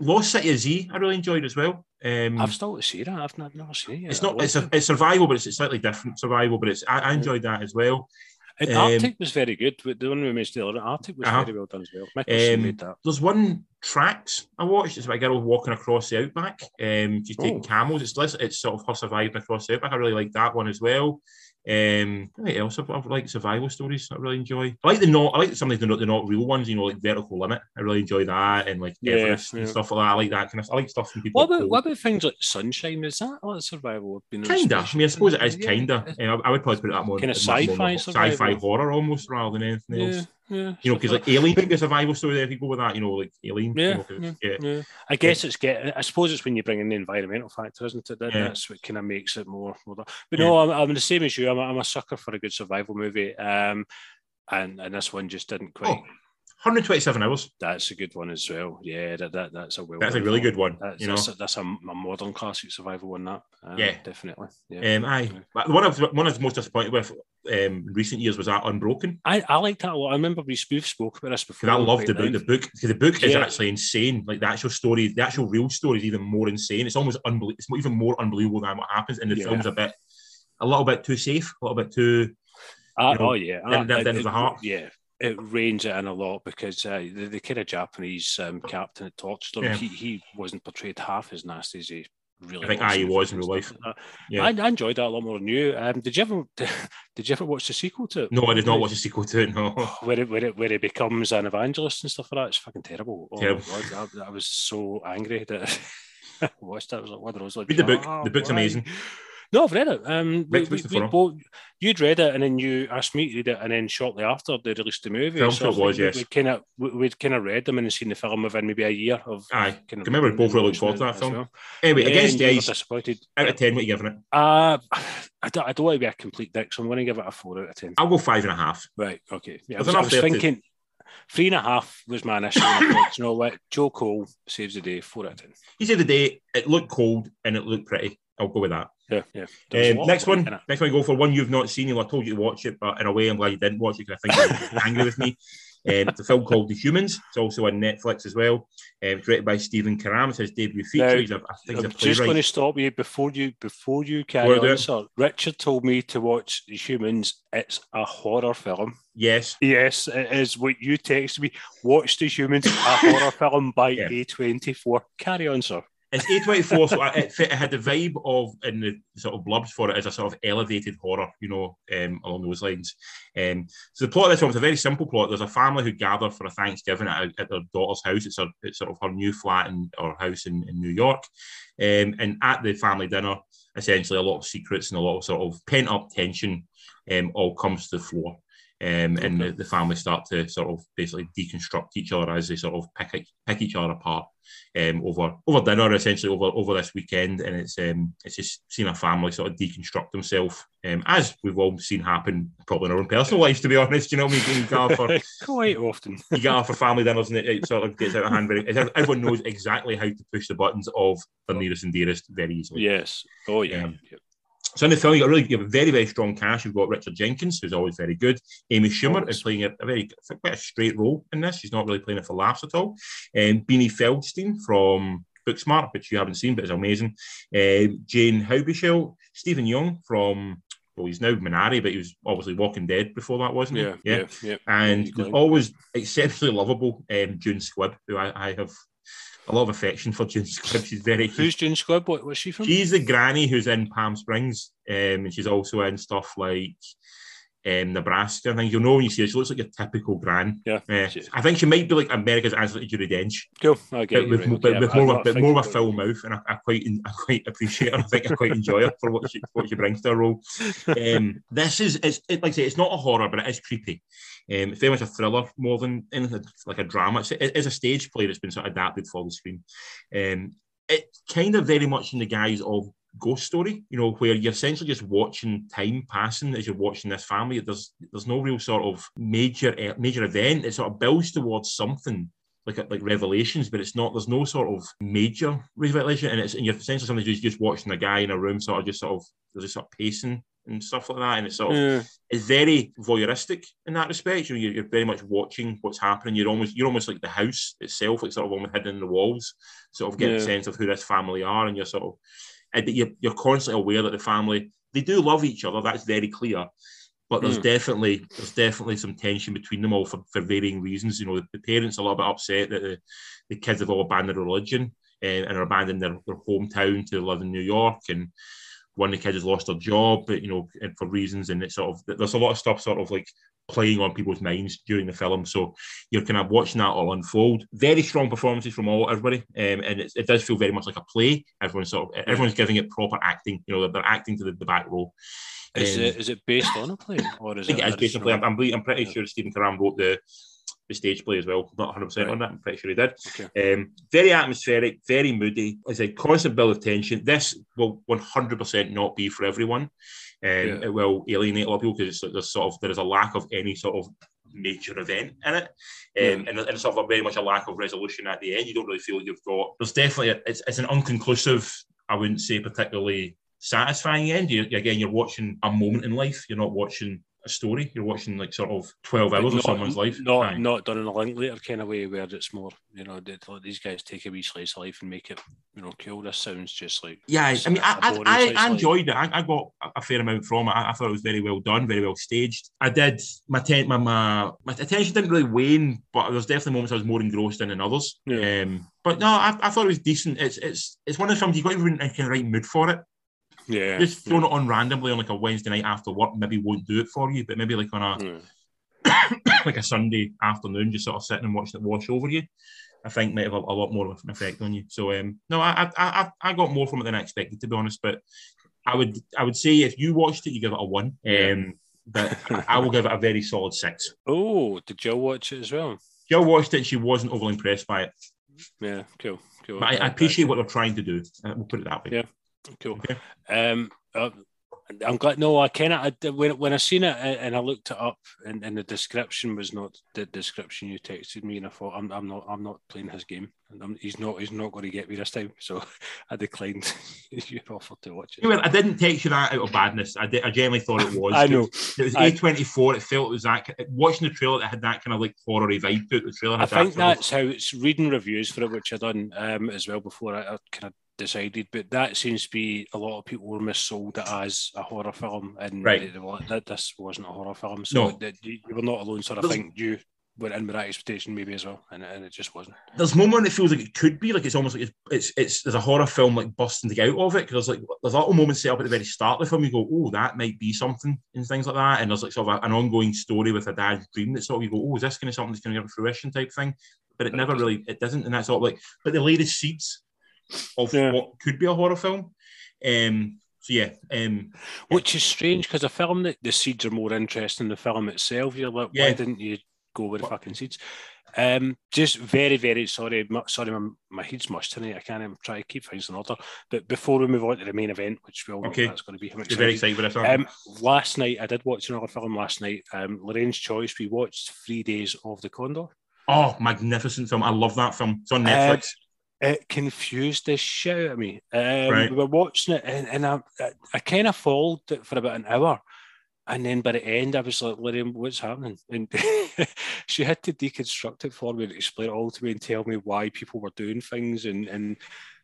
Lost City of Z, I really enjoyed as well. Um, I've still to see that. I've not, never seen it. It's not. It's a, it's survival, but it's a slightly different survival. But it's I, I enjoyed that as well. And um, Arctic was very good. The one we mentioned earlier, Arctic was uh-huh. very well done as well. Um, made that. There's one tracks I watched. It's about a girl walking across the outback. Um, she's taking oh. camels. It's it's sort of her surviving across the outback. I really like that one as well. Um, what else? I've, I've like survival stories. I really enjoy. I like the not. I like some of the not the not real ones. You know, like Vertical Limit. I really enjoy that, and like yeah, Everest yeah. and stuff like that. I like that kind of. I like stuff from people. What about what about things like Sunshine? Is that like survival? Kinda. I mean, I suppose it is kinda. Uh, I would probably put it that more kind of sci-fi, sci-fi horror almost rather than anything yeah. else. Yeah, you know, because like Alien could be a survival story there. People with that, you know, like Alien. Yeah, you know, yeah, yeah, I guess it's get. I suppose it's when you bring in the environmental factor, isn't it? That, yeah. That's what kind of makes it more. more but no, I'm, I'm the same as you. I'm, I'm a sucker for a good survival movie. Um, and and this one just didn't quite. Oh 127 hours. That's a good one as well. Yeah, that, that that's a well. That's a really good one. That's, you know, that's, a, that's a, a, modern classic survival one. That um, yeah, definitely. Yeah. Um, I one of one I was most disappointed with um, recent years was that Unbroken. I, I liked that a lot. I remember we spoke about this before. I loved the book. The book because the book is yeah. actually insane. Like the actual story, the actual real story is even more insane. It's almost unbelievable. It's even more unbelievable than what happens. And the yeah. film's a bit, a little bit too safe, a little bit too. Uh, you know, oh yeah, then, then, then the heart. Yeah, it reins it in a lot because uh, the, the kind of Japanese um, captain at Torchstone, yeah. he, he wasn't portrayed half as nasty as he really. I think I was in real life. Like yeah. I, I, enjoyed that a lot more than you. Um, did you ever did you ever watch the sequel to it? No, I did not watch the sequel to it. No, where it where it where it becomes an evangelist and stuff like that. It's fucking terrible. Oh, terrible. God, I, I, was so angry that I watched that. I was like, what was like, read the book. the book's why? amazing. No, I've read it. Um, we, we, we both, you'd read it, and then you asked me to read it, and then shortly after they released the movie. Film so was, yes. We kind of we'd kind of read them and seen the film within maybe a year of. Aye, kind of remember we both really looked forward to that film. Well. Anyway, yeah, against the ice, disappointed. Out of ten, what are you giving it? Uh I don't, I don't want to be a complete dick, so I'm going to give it a four out of ten. I'll go five and a half. Right. Okay. Yeah, I was, I was thinking. To... Three and a half was my initial. you know what? Joe Cole saves the day. Four out of ten. He saved the day. It looked cold and it looked pretty. I'll go with that. Yeah, yeah. Um, next one, next one, go for one you've not seen. You I told you to watch it, but in a way, I'm glad you didn't watch it because I think you're angry with me. Um, it's a film called The Humans. It's also on Netflix as well. Um, it's directed by Stephen Karam. It's his debut feature. Now, he's a, I think I'm just going to stop you before you before you carry on, sir. Richard told me to watch The Humans. It's a horror film. Yes. Yes, it is what you texted me. Watch The Humans, a horror film by yeah. A24. Carry on, sir. It's A24, so it, it, had the vibe of, in the sort of blubs for it, as a sort of elevated horror, you know, um, along those lines. Um, so the plot of this one is a very simple plot. There's a family who gather for a Thanksgiving at, at their daughter's house. It's, a, it's sort of her new flat in, or house in, in New York. Um, and at the family dinner, essentially a lot of secrets and a lot of sort of pent up tension um, all comes to the floor. Um, and the, the, family start to sort of basically deconstruct each other as they sort of pick, pick each other apart um, over over dinner, essentially over over this weekend, and it's um, it's just seeing a family sort of deconstruct themselves, um, as we've all seen happen probably in our own personal lives, to be honest. You know, we you go for quite often you get off for family dinners, and it, it, sort of gets out of hand. Very everyone knows exactly how to push the buttons of the nearest and dearest very easily. Yes. Oh yeah. Um, yep. So in the film, you've got really you have a very, very strong cast. You've got Richard Jenkins, who's always very good. Amy Schumer is playing a, a very quite a straight role in this. She's not really playing it for laughs at all. And um, Beanie Feldstein from Booksmart, which you haven't seen, but is amazing. Um, Jayne Houdyshell, Steven Yeun from well, he's now Minari, but he was obviously Walking Dead before that, wasn't he? Yeah, yeah, yeah. yeah. And always exceptionally lovable um, June Squibb, who I, I have a lot of affection for June Squibb. She's very. Who's June Squibb? What was she from? She's the granny who's in Palm Springs, um, and she's also in stuff like um, Nebraska. I think you'll know when you see her. She looks like a typical gran. Yeah. Uh, I think she might be like America's answer to Judi Dench. Cool. Okay. But with, right. but yeah, with more, of a, bit more of a about full mouth, and I, I quite I quite appreciate her. I think I quite enjoy her for what she what she brings to her role. Um, this is it's it, like I say, it's not a horror, but it is creepy. Um, it's very much a thriller more than anything like a drama. It's, it is a stage play that's been sort of adapted for the screen. Um, it's kind of very much in the guise of ghost story, you know, where you're essentially just watching time passing as you're watching this family. There's there's no real sort of major eh, major event. It sort of builds towards something like like revelations, but it's not. There's no sort of major revelation, and it's and you're essentially something just just watching a guy in a room, sort of just sort of there's just sort of pacing and stuff like that, and it's sort of Yeah. it's very voyeuristic in that respect. You know, you're, you're very much watching what's happening. You're almost you're almost like the house itself, like sort of almost hidden in the walls, sort of get Yeah. a sense of who this family are, and you're sort of and but you're, you're constantly aware that the family they do love each other. That's very clear. But there's Mm. definitely there's definitely some tension between them all for, for varying reasons. You know, the, the parents are a little bit upset that the, the kids have all abandoned religion uh, and are abandoning their, their hometown to live in New York. And one of the kids has lost their job, but you know, and for reasons. And it's sort of there's a lot of stuff sort of like playing on people's minds during the film. So you're kind of watching that all unfold. Very strong performances from all everybody, um, and it, it does feel very much like a play. Everyone's sort of everyone's giving it proper acting. You know, they're, they're acting to the, the back row. Is Um, it is it based on a play or is I think it is based on a play. I'm. I'm, I'm pretty Yeah. sure Stephen Karam wrote the the stage play as well. Not 100 percent on that. I'm pretty sure he did. Okay. Um, very atmospheric, very moody. It's a constant build of tension. This will 100 percent not be for everyone. Um, Yeah. It will alienate a lot of people because there's sort of there is a lack of any sort of major event in it, um, Yeah. and, and sort of a very much a lack of resolution at the end. You don't really feel you've got. There's definitely a, it's, it's an unconclusive. I wouldn't say particularly satisfying end. You, again, you're watching a moment in life. You're not watching a story. You're watching like sort of 12 hours of someone's life. Not Aye. not done in a Linklater kind of way where it's more, you know, they, let these guys take a wee slice of life and make it, you know, cool. This sounds just like Yeah, I mean, a I, boring I, I of enjoyed it. I, I got a fair amount from it. I, I thought it was very well done, very well staged. I did. My ten, my, my my attention didn't really wane, but there's definitely moments I was more engrossed in than others. Yeah. Um, but no, I, I thought it was decent. It's it's it's one of the films you got to be in kind of right mood for it. Yeah, Just throwing it on randomly on like a Wednesday night after work maybe won't do it for you, but maybe like on a yeah. like a Sunday afternoon, just sort of sitting and watching it wash over you. I think might have a, a lot more of an effect on you. So um, no, I, I I I got more from it than I expected to be honest. But I would I would say if you watched it, you give it a one. Yeah. Um, but I will give it a very solid six. Oh, did Jill watch it as well? Jill watched it; she wasn't overly impressed by it. Yeah, cool, cool. But I, I appreciate what they're trying to do. Uh, We'll put it that way. Yeah. Cool. Okay. Um, uh, I'm glad. No, I cannot. I, when when I seen it uh, and I looked it up, and, and the description was not the description you texted me, and I thought I'm, I'm not I'm not playing his game. And I'm, he's not he's not going to get me this time. So I declined your offer to watch it. Anyway, I didn't text you that out of badness. I, did, I genuinely thought it was. I know. It was I- A24. It felt it was that. Watching the trailer, it had that kind of like horror vibe to it. The trailer I think that that's how it's reading reviews for it, which I done um, as well before I, I kind of decided. But that seems to be a lot of people were missold it as a horror film, and Right. they- that this wasn't a horror film. So No. that you, you were not alone. So I There's- think you went in with that expectation maybe as well, and, and it just wasn't. there's a moment it feels like it could be like it's almost like it's it's, it's there's a horror film like busting to get out of it because there's like there's a little moments set up at the very start of the film you go oh that might be something and things like that and there's like sort of a- an ongoing story with a dad's dream that sort of you go oh is this going to something that's going to get fruition type thing but it never really it doesn't and that's all like but the latest seeds of Yeah. what could be a horror film um so yeah um Which is strange because a film that the seeds are more interesting than the film itself. You're like, why didn't you go with the fucking seeds? Um, just very, very sorry. mu- Sorry, my, my head's mushed tonight. I can't even try to keep things in order. But before we move on to the main event, which we'll Okay. that's going to be how you're very excited. excited with this? Um, last night, I did watch another film last night. Um, Lorraine's Choice. We watched Three Days of the Condor. oh magnificent film I love that film it's on Uh, Netflix It confused the shit out of me. Um, Right. We were watching it, and, and I, I, I kind of followed it for about an hour. And then by the end, I was like, Lorraine, what's happening? And she had to deconstruct it for me and explain it all to me and tell me why people were doing things and, and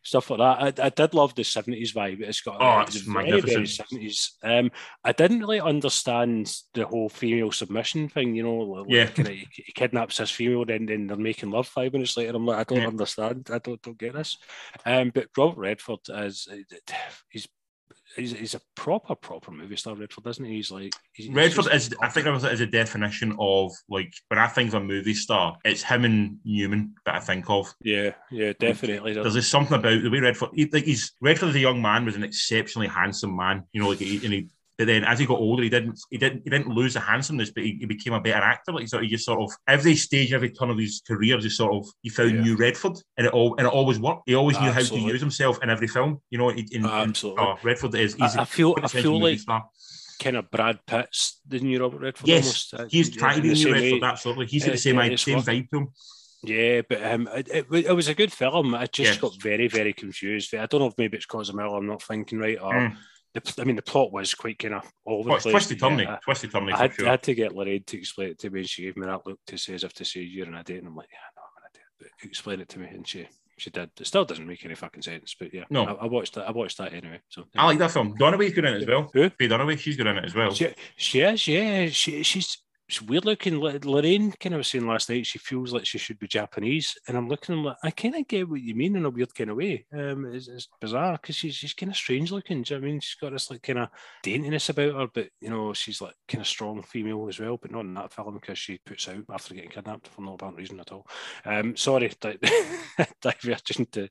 stuff like that. I, I did love the 70s vibe. It's got Oh, it's it's very, very magnificent. 70s. Um, I didn't really understand the whole female submission thing, you know, like, Yeah. kind of, he he kidnaps this female, then, then they're making love five minutes later. I'm like, I don't Yeah. understand. I don't, don't get this. Um, but Robert Redford is he's he's, he's a proper proper movie star Redford isn't he he's like he's, Redford he's is, I think, of it as a definition of like when I think of a movie star, it's him and Newman that I think of. yeah yeah definitely There's just something about the way Redford, he, like he's Redford as a young man was an exceptionally handsome man, you know, like he, and he. But then, as he got older, he didn't he didn't he didn't lose the handsomeness, but he, he became a better actor. Like so, he just sort of every stage, every turn of his career, just sort of he found Yeah. new Redford, and it all and it always worked. He always knew how to use himself in every film. You know, in, in, Absolutely. oh, Redford is he's I, I feel I feel like star. kind of Brad Pitt's the new Robert Redford Yes, almost uh, he's yeah, trying to in be the new same Redford. way. Absolutely, he's got Uh, the same yeah, same worth vibe to him. Yeah, but um, it, it, it was a good film. I just Yes. got very, very confused. I don't know if maybe it's because of Mel I'm not thinking right, or Mm. The, I mean, the plot was quite kind of all the it's place. twisty but yeah, twisty turny I, had, sure. I had to get Lorraine to explain it to me, and she gave me that look to say as if to say you're on a date, and I'm like, yeah, no, I'm an idiot. But explain it to me, and she she did. It still doesn't make any fucking sense, but yeah, No. I, I watched that. I watched that anyway. So I like that film. Dunaway's good in it as well. Who? Faye Dunaway, she's good in it as well. She, she is, yeah. She, she's, she's weird looking. Lorraine kind of was saying last night she feels like she should be Japanese, and I'm looking. I'm like, I kind of get what you mean in a weird kind of way. Um, it's, it's bizarre because she's she's kind of strange looking. You know I mean? She's got this like kind of daintiness about her, but you know she's like kind of strong female as well. But not in that film because she puts out after getting kidnapped for no apparent reason at all. Um, sorry, di- diverging to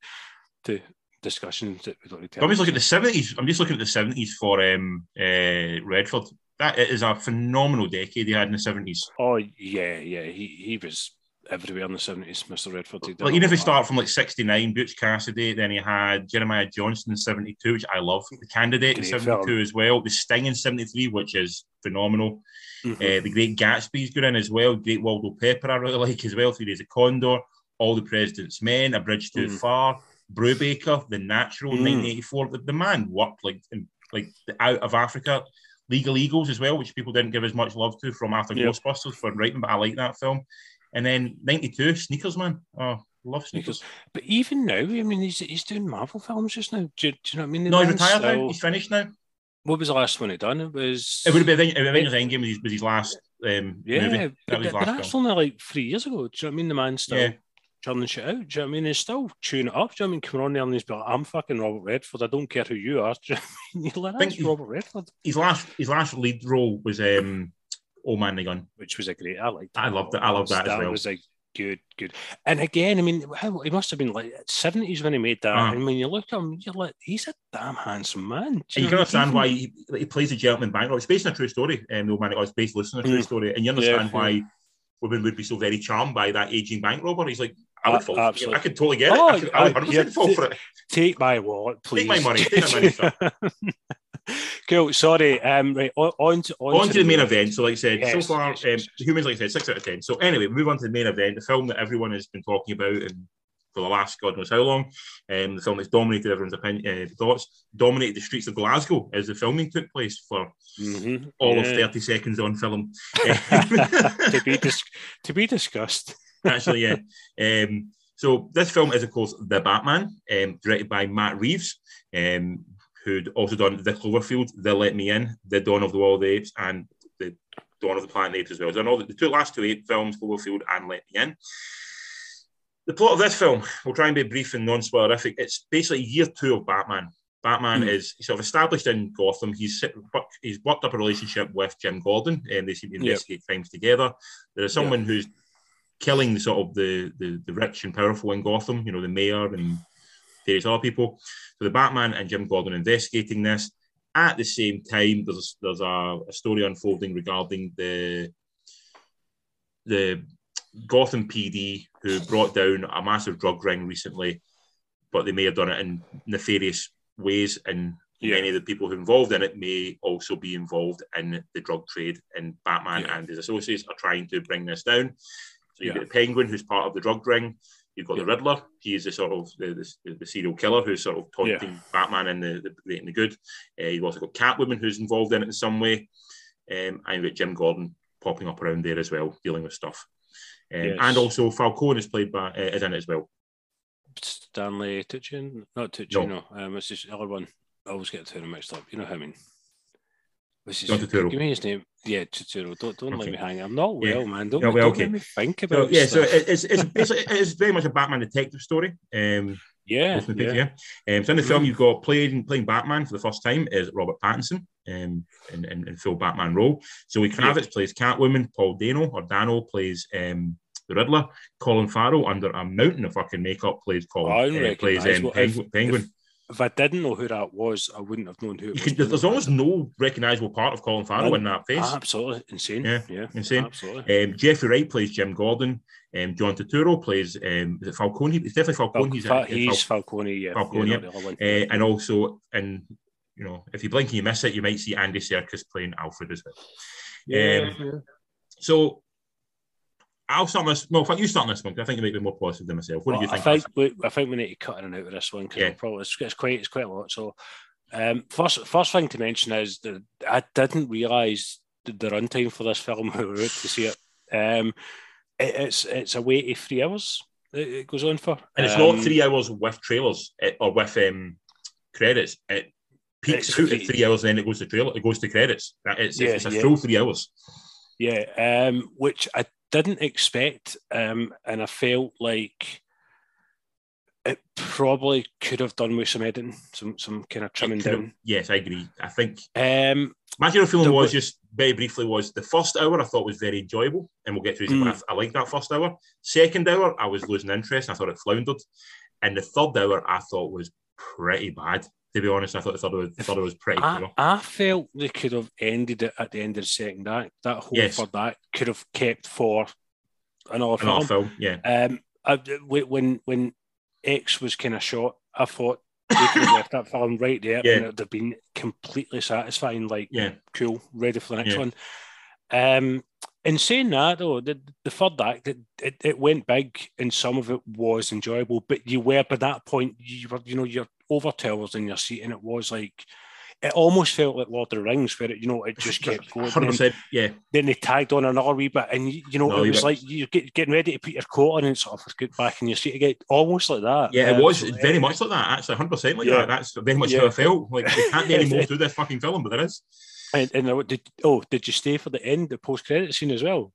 to discussions that we don't need to. I'm just looking at the seventies. I'm just looking at the seventies for um, uh, Redford. That is a phenomenal decade he had in the seventies. Oh yeah, yeah. He he was everywhere in the seventies, Mr. Redford. Did Like even if we start from like '69, Butch Cassidy, then he had Jeremiah Johnson in '72, which I love. The Candidate in '72 as well. The Sting in '73, which is phenomenal. Mhm. Uh, the Great Gatsby's good in as well. Great Waldo Pepper I really like as well. Three Days of Condor, All the President's Men, A Bridge Too Mm. Far, Brubaker, The Natural, Mm. 1984. The, the man worked like in, like Out of Africa, Legal Eagles as well, which people didn't give as much love to from after Yep. Ghostbusters for writing, but I like that film. And then 92, Sneakers Man. Oh, love Sneakers. But even now, I mean, he's he's doing Marvel films just now. Do, you- do you know what I mean? The No, he's man's retired now. He's finished now. What was the last one he done? It was. It would have been Avengers Endgame was his, was his last um, Yeah, movie. That but, last that's only like three years ago. Do you know what I mean? The man's still Yeah. Churning shit out. Do you know what I mean? He's still chewing it up. Do you know what I mean? Coming on there and he's like, I'm fucking Robert Redford. I don't care who you are. Do you know I mean? You're like, that's he- Robert Redford, His last his last lead role was um, Old Man the Gun. which was a great. I liked. I loved it. I loved that as well. was like good, good. And again, I mean, how, he must have been like seventies when he made that. Uh-huh. And when you look at him, you're like, he's a damn handsome man. Do And you can understand mean? why he, he plays a gentleman bank robber. It's based on a true story. Um, the old man, it's based on a true Mm. story, and you understand Yeah, why women would be so very charmed by that aging bank robber. He's like, I would fall. For it. absolutely. I could totally get Oh, it. I, could, I would I- 100 yeah, fall for it. Take my wallet, please. Take my money. Take my money, cool. Sorry. Um. Right. On, on to on, On to the main event. So, like I said, Yes, so far, um, humans, like I said, six out of ten. So, anyway, we move on to the main event, the film that everyone has been talking about and for the last God knows how long. Um, the film that's dominated everyone's opinion, uh, thoughts, dominated the streets of Glasgow as the filming took place for Mhm, all of 30 seconds on film. to be dis- to be discussed. Actually, yeah. Um, so this film is, of course, The Batman, um, directed by Matt Reeves, um, who'd also done The Cloverfield, The Let Me In, The Dawn of the Wild Apes, and The Dawn of the Planet of the Apes as well. So, all the, the two last two eight films, Cloverfield and Let Me In. The plot of this film, we'll try and be brief and non-spoilerific. It's basically year two of Batman. Batman Hmm. is sort of established in Gotham. He's he's worked up a relationship with Jim Gordon, and they seem to Yep. investigate crimes together. There is someone who's killing the sort of the, the the rich and powerful in Gotham. You know, the mayor and various other people. So the Batman and Jim Gordon investigating this. At the same time, there's there's a, a story unfolding regarding the the Gotham PD who brought down a massive drug ring recently, but they may have done it in nefarious ways, and Yeah. many of the people who involved in it may also be involved in the drug trade. And Batman Yeah. and his associates are trying to bring this down. So you've Yeah. got the Penguin, who's part of the drug ring. You've got the Riddler. He is the sort of the, the, the serial killer who's sort of taunting Batman and the, the great and the good. Uh, you've also got Catwoman, who's involved in it in some way. Um, and you've got Jim Gordon popping up around there as well, dealing with stuff. Um, Yes. And also Falcone is played by uh, is in it as well. Stanley Tucci, not Tucci, no. Um, it's just the other one. I always get the two mixed up. You know what I mean? What's his, John Turturro. Give me his name. Yeah, Turturro. Don't don't let me hang. I'm not Yeah. well, man. Don't, Yeah, well, don't okay. let me think So, about yeah, so stuff. it- it's it's basically it's very much a Batman detective story. Um, Yeah, yeah. picture, yeah. Um, so in the film, you've got playing playing Batman for the first time is Robert Pattinson um, in, in, in full Batman role. Zoe Kravitz plays Catwoman. Paul Dano or Dano plays um, the Riddler. Colin Farrell, under a mountain of fucking makeup, plays Colin. Uh, plays um, Penguin. if- Penguin. If I didn't know who that was, I wouldn't have known who it was. can, there's, almost no recognisable part of Colin Farrell in that face. absolutely insane. Yeah, Yeah, insane. Absolutely. Um, Jeffrey Wright plays Jim Gordon. Um, John Turturro plays um, is it Falcone? It's definitely Falcone. Fal- he's, he's Fal- Falcone, yeah. Falcone, yeah, yeah. not the other one. uh, and also, and you know, if you blink and you miss it, you might see Andy Serkis playing Alfred as well. yeah, um, yeah. So I'll start this. No, you start this one because I think you might be more positive than myself. What Well, do you I think? think we, I think we need to cut in and out of this one because Yeah. probably it's, it's quite it's quite a lot. So, um, first first thing to mention is that I didn't realise the, the runtime for this film. when we were out to see it. Um, it, it's it's a wait of three hours. It, it goes on for, and it's Um, not three hours with trailers or with um, credits. It peaks out at three hours, and then it goes to trailer. It goes to credits. It's, Yeah, it's a yeah. full three hours. Yeah, um, which I didn't expect, um, and I felt like it probably could have done with some editing, some some kind of trimming down. Yes, I agree. I think Um, My general feeling The- was just very briefly was the first hour I thought was very enjoyable, and we'll get to it. Mm. I, I liked that first hour. Second hour I was losing interest. And I thought it floundered, and the third hour I thought was pretty bad. To be honest, I thought the third hour, the third was pretty I, poor. I felt they could have ended it at the end of the second act. That whole Yes. third act could have kept for another Another film. film, yeah, Um, I, when when X was kind of shot, I thought they could have left that film right there, Yeah. and it'd have been completely satisfying. Like, yeah, cool, ready for the next Yeah. one. Um, in saying that, though, the, the third act, it, it, it went big and some of it was enjoyable, but you were, by that point, you were, you know, you're over towers in your seat, and it was like, it almost felt like Lord of the Rings, where it, you know, it just kept going. hundred And percent, yeah. then they tagged on another wee bit, and you, you know, it was like you're get, getting ready to put your coat on and sort of get back in your seat again, almost like that. Yeah, it Um, was very much like that. Actually, hundred percent like Yeah. that. That's very much Yeah. how I felt. Like we can't get any more through this fucking film, but there is. And, and did, oh, did you stay for the end, the post credit scene as well?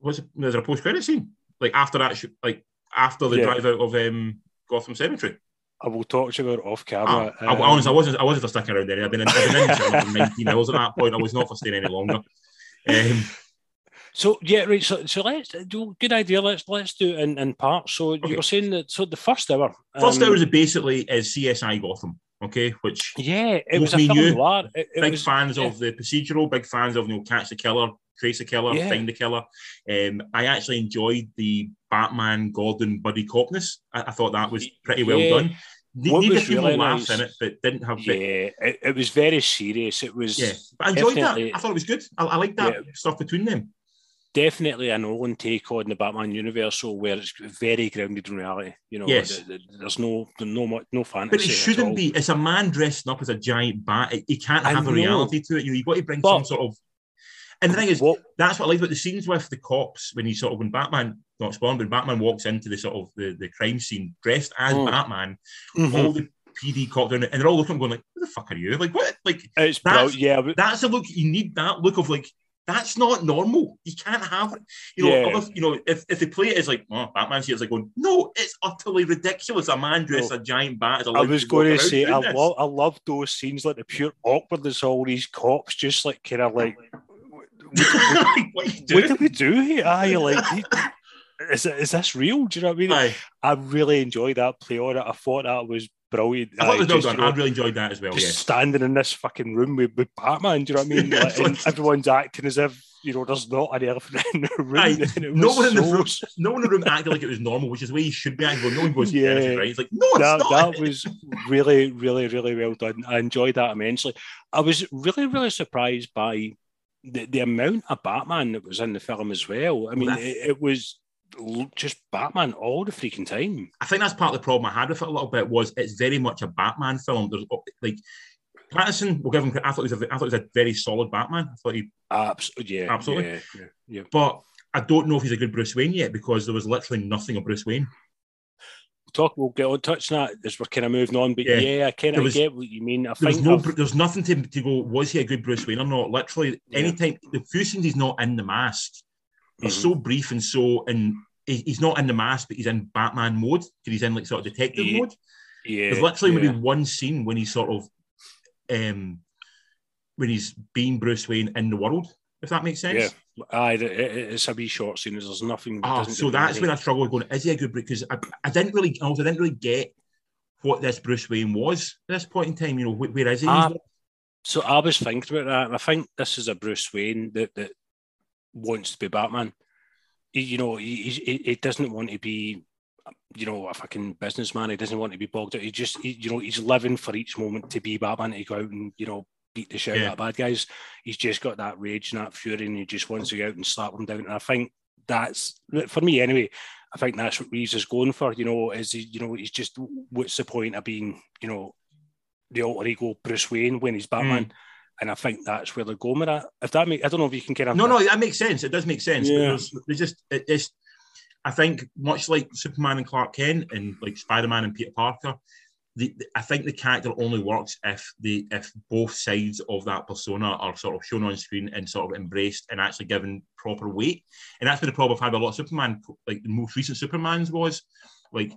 Was it, there's a post credit scene like after that, like after the Yeah. drive out of um, Gotham Cemetery. I will talk to you about it off Ah, camera. I, I, Um, honestly, I wasn't. I wasn't for sticking around there. I've been in, I've been in for 19 hours at that point. I was not for staying any longer. Um, So yeah, right. So so let's do good idea. Let's let's do it in, in parts. So Okay. you were saying that. So the first hour. first um, hour is basically is CSI Gotham. Okay, which Yeah, it was a film you, noir. It, it big was, fans yeah. of the procedural, big fans of you know catch the killer, trace the killer, Yeah. find the killer. Um, I actually enjoyed the Batman Gordon buddy copness. I, I thought that was pretty well Yeah. done. Ne- What Needed a few really laughs nice- in it, but didn't have. Yeah, it, it was very serious. It was yeah. But I enjoyed that. I thought it was good. I, I like that stuff between them. Definitely a Nolan take on the Batman universe, where it's very grounded in reality. You know, Yes. th- th- there's no no no fantasy. But it shouldn't be. It's a man dressing up as a giant bat. It, it can't have a know. reality to it. You you've got to bring But- some sort of. And the thing is, What, that's what I like about the scenes with the cops when he sort of when Batman not spawned when Batman walks into the sort of the, the crime scene dressed as Mm. Batman, Mhm. all the PD cops down and they're all looking going like, "Who the fuck are you? Like what? Like it's that's- brilliant. Yeah, but that's a look. You need that look of like." That's not normal. You can't have it. You know, Yeah. other, you know, if, if they play it as like, oh, Batman's here, it's like going, no, it's utterly ridiculous. A man dressed No. a giant bat. Is I was going to say I doing love I love those scenes like the pure awkwardness. All these cops just like kind of like. Like, what are you What doing? do we do here? Aye, like, is, it, is this real? Do you know what I mean? Aye. I really enjoyed that play on it. I thought that was brilliant. I thought it was well just, done. I really enjoyed that as well. just Yeah. standing in this fucking room with, with Batman. Do you know what I mean? Like, like- everyone's acting as if you know there's not an elephant in the room. Aye. No one in the room, no one in the room acted like it was normal, which is the way you should be acting. No one goes, yeah, right. It's like, no, it's That, not. that was really, really, really well done. I enjoyed that immensely. I was really, really surprised by the, the amount of Batman that was in the film as well. I oh, mean, Well, it, it was just Batman all the freaking time. I think that's part of the problem I had with it a little bit was it's very much a Batman film. There's oh, like Pattinson, we'll give him. I thought he was a, I thought he was a very solid Batman. I thought he, Absolutely, yeah, Absolutely. yeah, yeah, yeah. but I don't know if he's a good Bruce Wayne yet because there was literally nothing of Bruce Wayne. Talk. We'll get on touch on that as we're kind of moving on. But Yeah. yeah, I kind of get what you mean. I There was think no, I've- there's nothing to, to go. Was he a good Bruce Wayne or not? Literally, Yeah. anytime the few scenes he's not in the mask are Mhm. so brief and so and he's not in the mask, but he's in Batman mode because he's in like sort of detective Yeah, mode. Yeah, There's literally yeah. maybe one scene when he's sort of um when he's being Bruce Wayne in the world, if that makes sense. Yeah. Aye, it, it, it's a wee short scene. There's nothing. Ah, so that's where I struggle going, is he a good Bruce? Because I, I didn't really also I didn't really get what this Bruce Wayne was at this point in time. You know, wh- where is he? Ah, So I was thinking about that, and I think this is a Bruce Wayne that, that wants to be Batman. He, you know, he, he, he doesn't want to be, you know, a fucking businessman. He doesn't want to be bogged out. He just, he, you know, he's living for each moment to be Batman, to go out and, you know, beat the shit Yeah. out of bad guys. He's just got that rage and that fury, and he just wants to go out and slap them down. And I think that's, for me anyway, I think that's what Reeves is going for. You know, is he, you know, he's just, what's the point of being, you know, the alter ego Bruce Wayne when he's Batman? Mm. And I think that's where they're going with that. If that make, I don't know if you can kind of No, no, that makes sense. It does make sense. Yeah. there's just it, it's. I think much like Superman and Clark Kent and like Spider Man and Peter Parker, the, the- I think the character only works if the if both sides of that persona are sort of shown on screen and sort of embraced and actually given proper weight. And that's been the problem I've had with a lot of Superman. Like the most recent Supermans was like.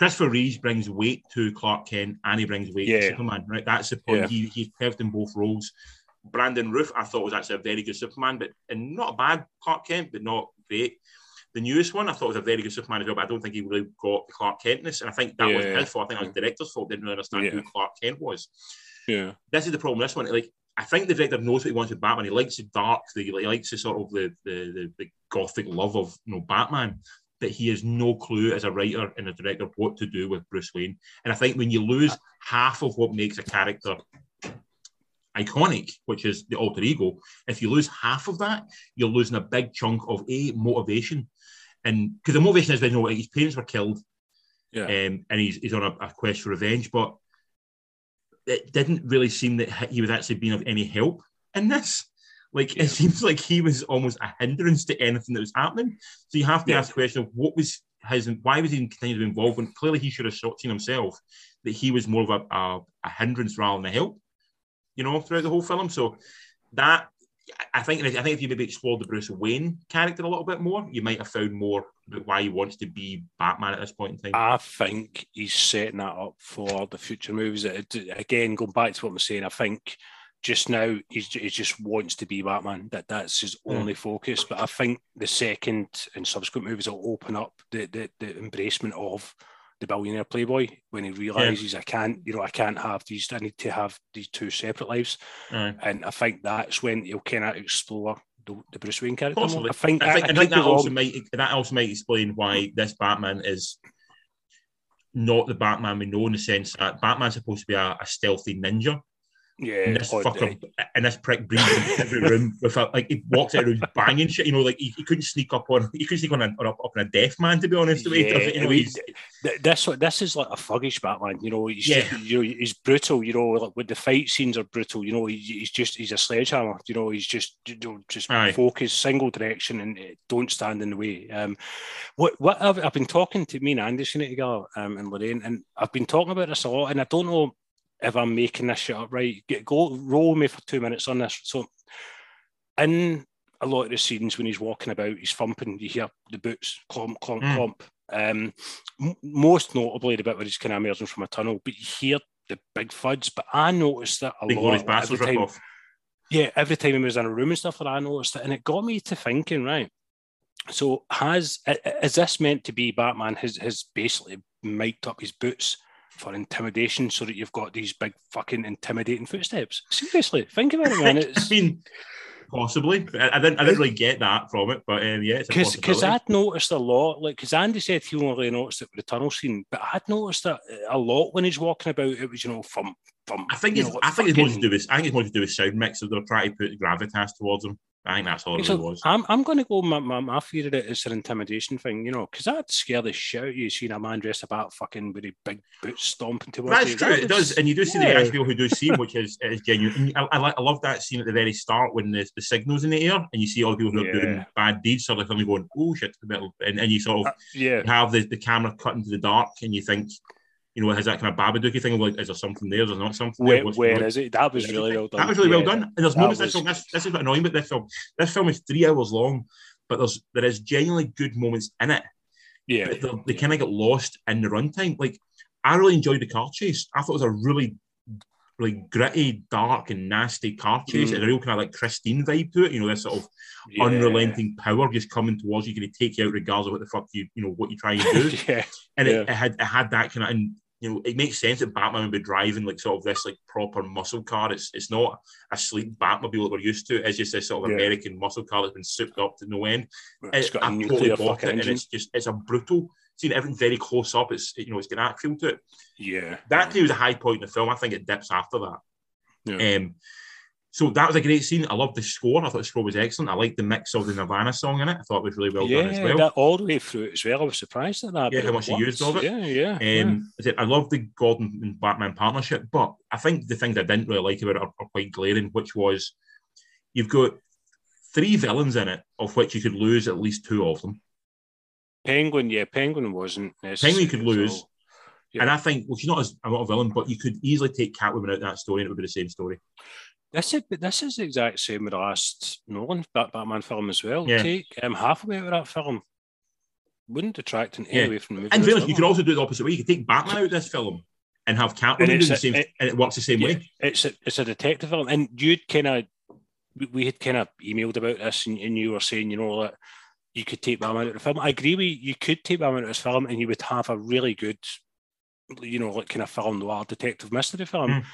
Christopher Reeves brings weight to Clark Kent and he brings weight Yeah. to Superman, right? That's the point. Yeah. He, he's perfect in both roles. Brandon Routh, I thought was actually a very good Superman, but and not a bad Clark Kent, but not great. The newest one, I thought was a very good Superman as well, but I don't think he really got the Clark Kentness, and I think that wasn't his fault. I think that was the director's fault. Didn't really understand Yeah. who Clark Kent was. yeah, This is the problem. This one, like I think the director knows what he wants with Batman. He likes the dark, the, he likes the sort of the, the the the gothic love of you know Batman. But he has no clue as a writer and a director what to do with Bruce Wayne. And I think when you lose half of what makes a character iconic, which is the alter ego, if you lose half of that, you're losing a big chunk of a motivation. And because the motivation is, you know, his parents were killed, yeah. um, and he's, he's on a, a quest for revenge, but it didn't really seem that he was actually being of any help in this. Like Yeah. it seems like he was almost a hindrance to anything that was happening. So you have to Yeah. ask the question of what was his, why was he continuing to be involved when clearly he should have seen himself that he was more of a, a, a hindrance rather than a help, you know, throughout the whole film. So that I think I think if you maybe explored the Bruce Wayne character a little bit more, you might have found more about why he wants to be Batman at this point in time. I think he's setting that up for the future movies. Again, going back to what I'm saying, I think just now he just wants to be Batman. That that's his Hmm. only focus. But I think the second and subsequent movies will open up the the, the embracement of the billionaire playboy when he realizes I can't, you know, I can't have these. I need to have these two separate lives. And I think that's when he'll kind of explore the, the Bruce Wayne character. Possibly. I think I think, I could think that also wrong. might that also might explain why this Batman is not the Batman we know in the sense that Batman's supposed to be a, a stealthy ninja. Yeah. And this or- fucker and this prick brings him into every room with like he walks out of rooms banging shit. You know, like he, he couldn't sneak up on he couldn't sneak on, a, on a, up on a deaf man to be honest. The way he does it, you know, mean, he's, this this is like a thuggish Batman. You know, he's Yeah. just, you know he's brutal. You know, like with the fight scenes are brutal. You know, he, he's just he's a sledgehammer. You know, he's just you know, just Aye. focus, single direction, and uh, don't stand in the way. Um, what what I've, I've been talking to me and Andy seen it together, um, and Lorraine, and I've been talking about this a lot, and I don't know if I'm making this shit up right. Get, go roll me for two minutes on this. So, in a lot of the scenes when he's walking about, he's thumping. You hear the boots clomp, clomp, Mm. clomp. Um, m- most notably the bit where he's kind of emerging from a tunnel, but you hear the big thuds. But I noticed that a big lot. Glorious every Bastards rip time, off. yeah, every time he was in a room and stuff, that I noticed it, and it got me to thinking. Right, so has is this meant to be Batman? Has has basically mic'd up his boots for intimidation, so that you've got these big fucking intimidating footsteps? Seriously, think about it, man. I It's mean, possibly. I, I didn't I didn't really get that from it, but um, yeah, it's because because. I'd noticed a lot, like because Andy said he only really noticed it with the tunnel scene, but I'd noticed that a lot when he's walking about. It was you know from from. I think it's know, I think it's more to do with I think it's more to do with sound mix. So they're trying to put gravitas towards him. I think that's all it So really was. I'm, I'm going to go. My, my, my fear of it is an intimidation thing, you know, because that'd scare the shit out of you seeing a man dressed about fucking with a big boots stomping towards That's you. true. That It does, and you do see the yeah. reaction people who do see him, which is is genuine. I, I, I love that scene at the very start when the, the signals in the air, and you see all the people who are doing bad deeds sort of suddenly going, "Oh shit!" And, and you sort of Uh, yeah, have the, the camera cut into the dark, and you think, you know, has that kind of Babadooky thing of like, is there something there? there? Is there not something there? where, What's where is it? That was really well done. That was really well done. And there's That moments this was- film. This, this is what annoying about this film. This film is three hours long, but there's there is genuinely good moments in it. Yeah, But they, kind of get lost in the runtime. Like I really enjoyed the car chase. I thought it was a really really gritty, dark, and nasty car chase. Mm. and a real kind of like Christine vibe to it. You know, this sort of yeah. unrelenting power just coming towards you, going to take you out regardless of what the fuck you you know what you try and do. yeah, and Yeah. it, it had it had that kind of and you know it makes sense that Batman would be driving like sort of this like proper muscle car. It's it's not a sleek Batmobile that we're used to. It's just this sort of Yeah. American muscle car that's been souped up to no end. it's It- got a nuclear bought fucking it, and it's just it's a brutal. Seeing everything very close up, it's you know it's got feel to it. Yeah, That to me was a high point in the film. I think it dips after that. Yeah. Um, so that was a great scene. I loved the score. I thought the score was excellent. I liked the mix of the Nirvana song in it. I thought it was really well yeah, done as well. that all the way through it as well. I was surprised at that. Yeah, how much he used of it. Yeah, yeah. Um, I I love the Gordon and Batman partnership, but I think the things I didn't really like about it are, are quite glaring, which was you've got three villains in it, of which you could lose at least two of them. Penguin, yeah, Penguin wasn't. Penguin you could lose. Yeah. And I think, well, she's not as I'm not a villain, but you could easily take Catwoman out of that story and it would be the same story. This is, this is the exact same with the last Nolan Batman film as well. Yeah. Take um, half away out of that film. Wouldn't detract in any Yeah. way from the movie. And really, you could also do it the opposite way. You could take Batman out of this film and have Catwoman And do the a- same, it- and it works the same Yeah. way. it's a it's a detective film, and you'd kind of we- we had kind of emailed about this, and, and you were saying, you know, that you could take Batman out of the film. I agree with you. You could take Batman out of this film, and you would have a really good, you know, like kind of film noir detective mystery film. Mm.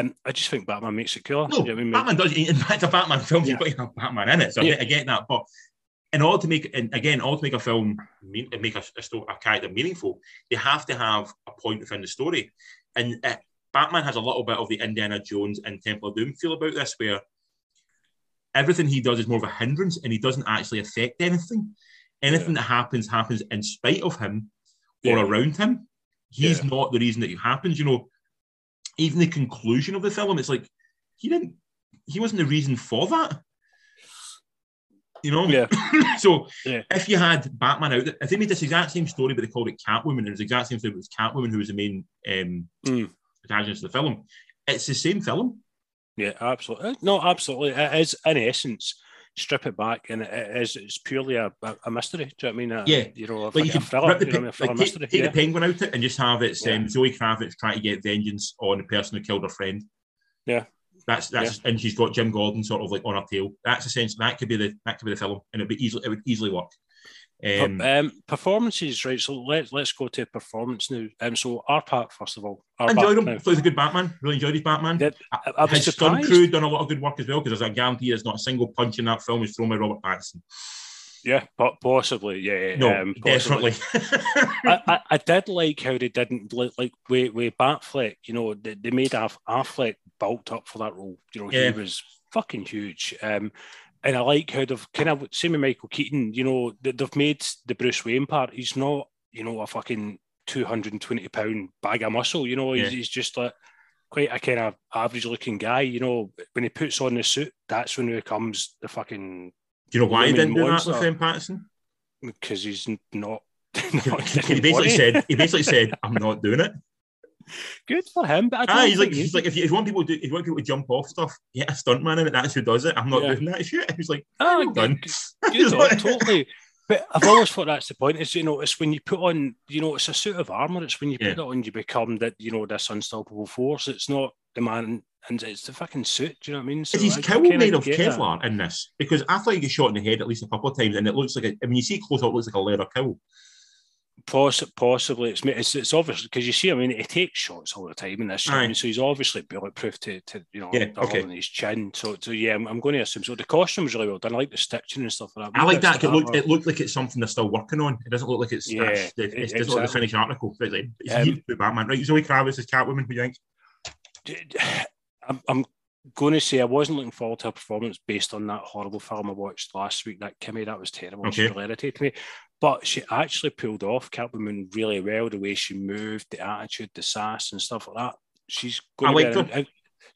Um, I just think Batman makes it cooler. No, You know I mean? Batman does. In fact, a Batman film, Yeah. you've got to have Batman in it. So I, Yeah. get, I get that. But in order to make, and again, in order to make a film mean, and make a, a, a character meaningful, they have to have a point within the story. And uh, Batman has a little bit of the Indiana Jones and Temple of Doom feel about this, where everything he does is more of a hindrance, and he doesn't actually affect anything. Anything that happens happens in spite of him or Yeah. around him. He's Yeah. not the reason that it happens. You know, even the conclusion of the film, it's like he didn't he wasn't the reason for that. You know? Yeah. so Yeah. if you had Batman out there, if they made this exact same story, but they called it Catwoman, and it was the exact same story, but it was Catwoman who was the main um Mm. protagonist of the film, it's the same film. Yeah, absolutely. No, absolutely. It is, in essence, strip it back, and it is it's purely a, a, mystery. Do you know what I mean? A, Yeah. You know, a, Like you could thriller. rip the, you know what I pe- mean? A like, take, mystery. take yeah. the penguin out it and just have it um, Zoe Kravitz trying to get vengeance on the person who killed her friend. Yeah. That's that's and she's got Jim Gordon sort of like on her tail. That's essentially that could be the that could be the film, and it'd be easily it would easily work. Um, Um, performances, right? So let's let's go to performance now. Um, so our part first of all. Our I enjoyed him. Now, Thought he a good Batman. Really enjoyed his Batman. I, His stunt crew done a lot of good work as well because there's a guarantee there's not a single punch in that film was thrown by Robert Pattinson. Yeah, po- possibly. Yeah, No, um, possibly. definitely. I, I, I did like how they didn't like, like with, with Batfleck, you know, they, they made Aff, Affleck bulked up for that role. You know, Yeah. he was fucking huge. Um, and I like how they've kind of same with Michael Keaton, you know, they, they've made the Bruce Wayne part. He's not, you know, a fucking 220 pound bag of muscle, you know, he's, Yeah. he's just like quite a kind of average looking guy, you know. When he puts on the suit, that's when he becomes the fucking Do you know why he didn't do that with um, Pattinson? because he's not. not he basically said he basically said I'm not doing it. good for him, but I don't Ah, he's like he's like if you, if you want people to if you want people to jump off stuff, get a stuntman in it. That's who does it. I'm not Yeah. doing that shit. He's like, Oh, well done. good, on, totally. But I've always thought that's the point. Is you know, it's when you put on, you know, it's a suit of armor. It's when you Yeah. put it on, you become that, you know, this unstoppable force. It's not the man, and it's the fucking suit. Do you know what I mean? So Is his cowl made of get that. Kevlar in this? Because I thought he got shot in the head at least a couple of times, and it looks like a, I mean, you see close up, it looks like a leather cowl. Poss- possibly, it's it's, it's obviously because you see, I mean, he takes shots all the time in this. I so he's obviously bulletproof to, to you know, Yeah, okay. his chin. So, so yeah, I'm, I'm going to assume. So the costume was really well done. I like the stitching and stuff like that. I like that. It looked it looked like it's something they're still working on. It doesn't look like it's Yeah, that's- it, it doesn't look like the finished article. It's like it's Um, Batman, right? Zoe Kravitz is Catwoman. What do you think? I'm, I'm going to say I wasn't looking forward to a performance based on that horrible film I watched last week. That Kimi, that was terrible. She Okay. really irritated me. But she actually pulled off Catwoman really well. The way she moved, the attitude, the sass, and stuff like that. She's going I liked a-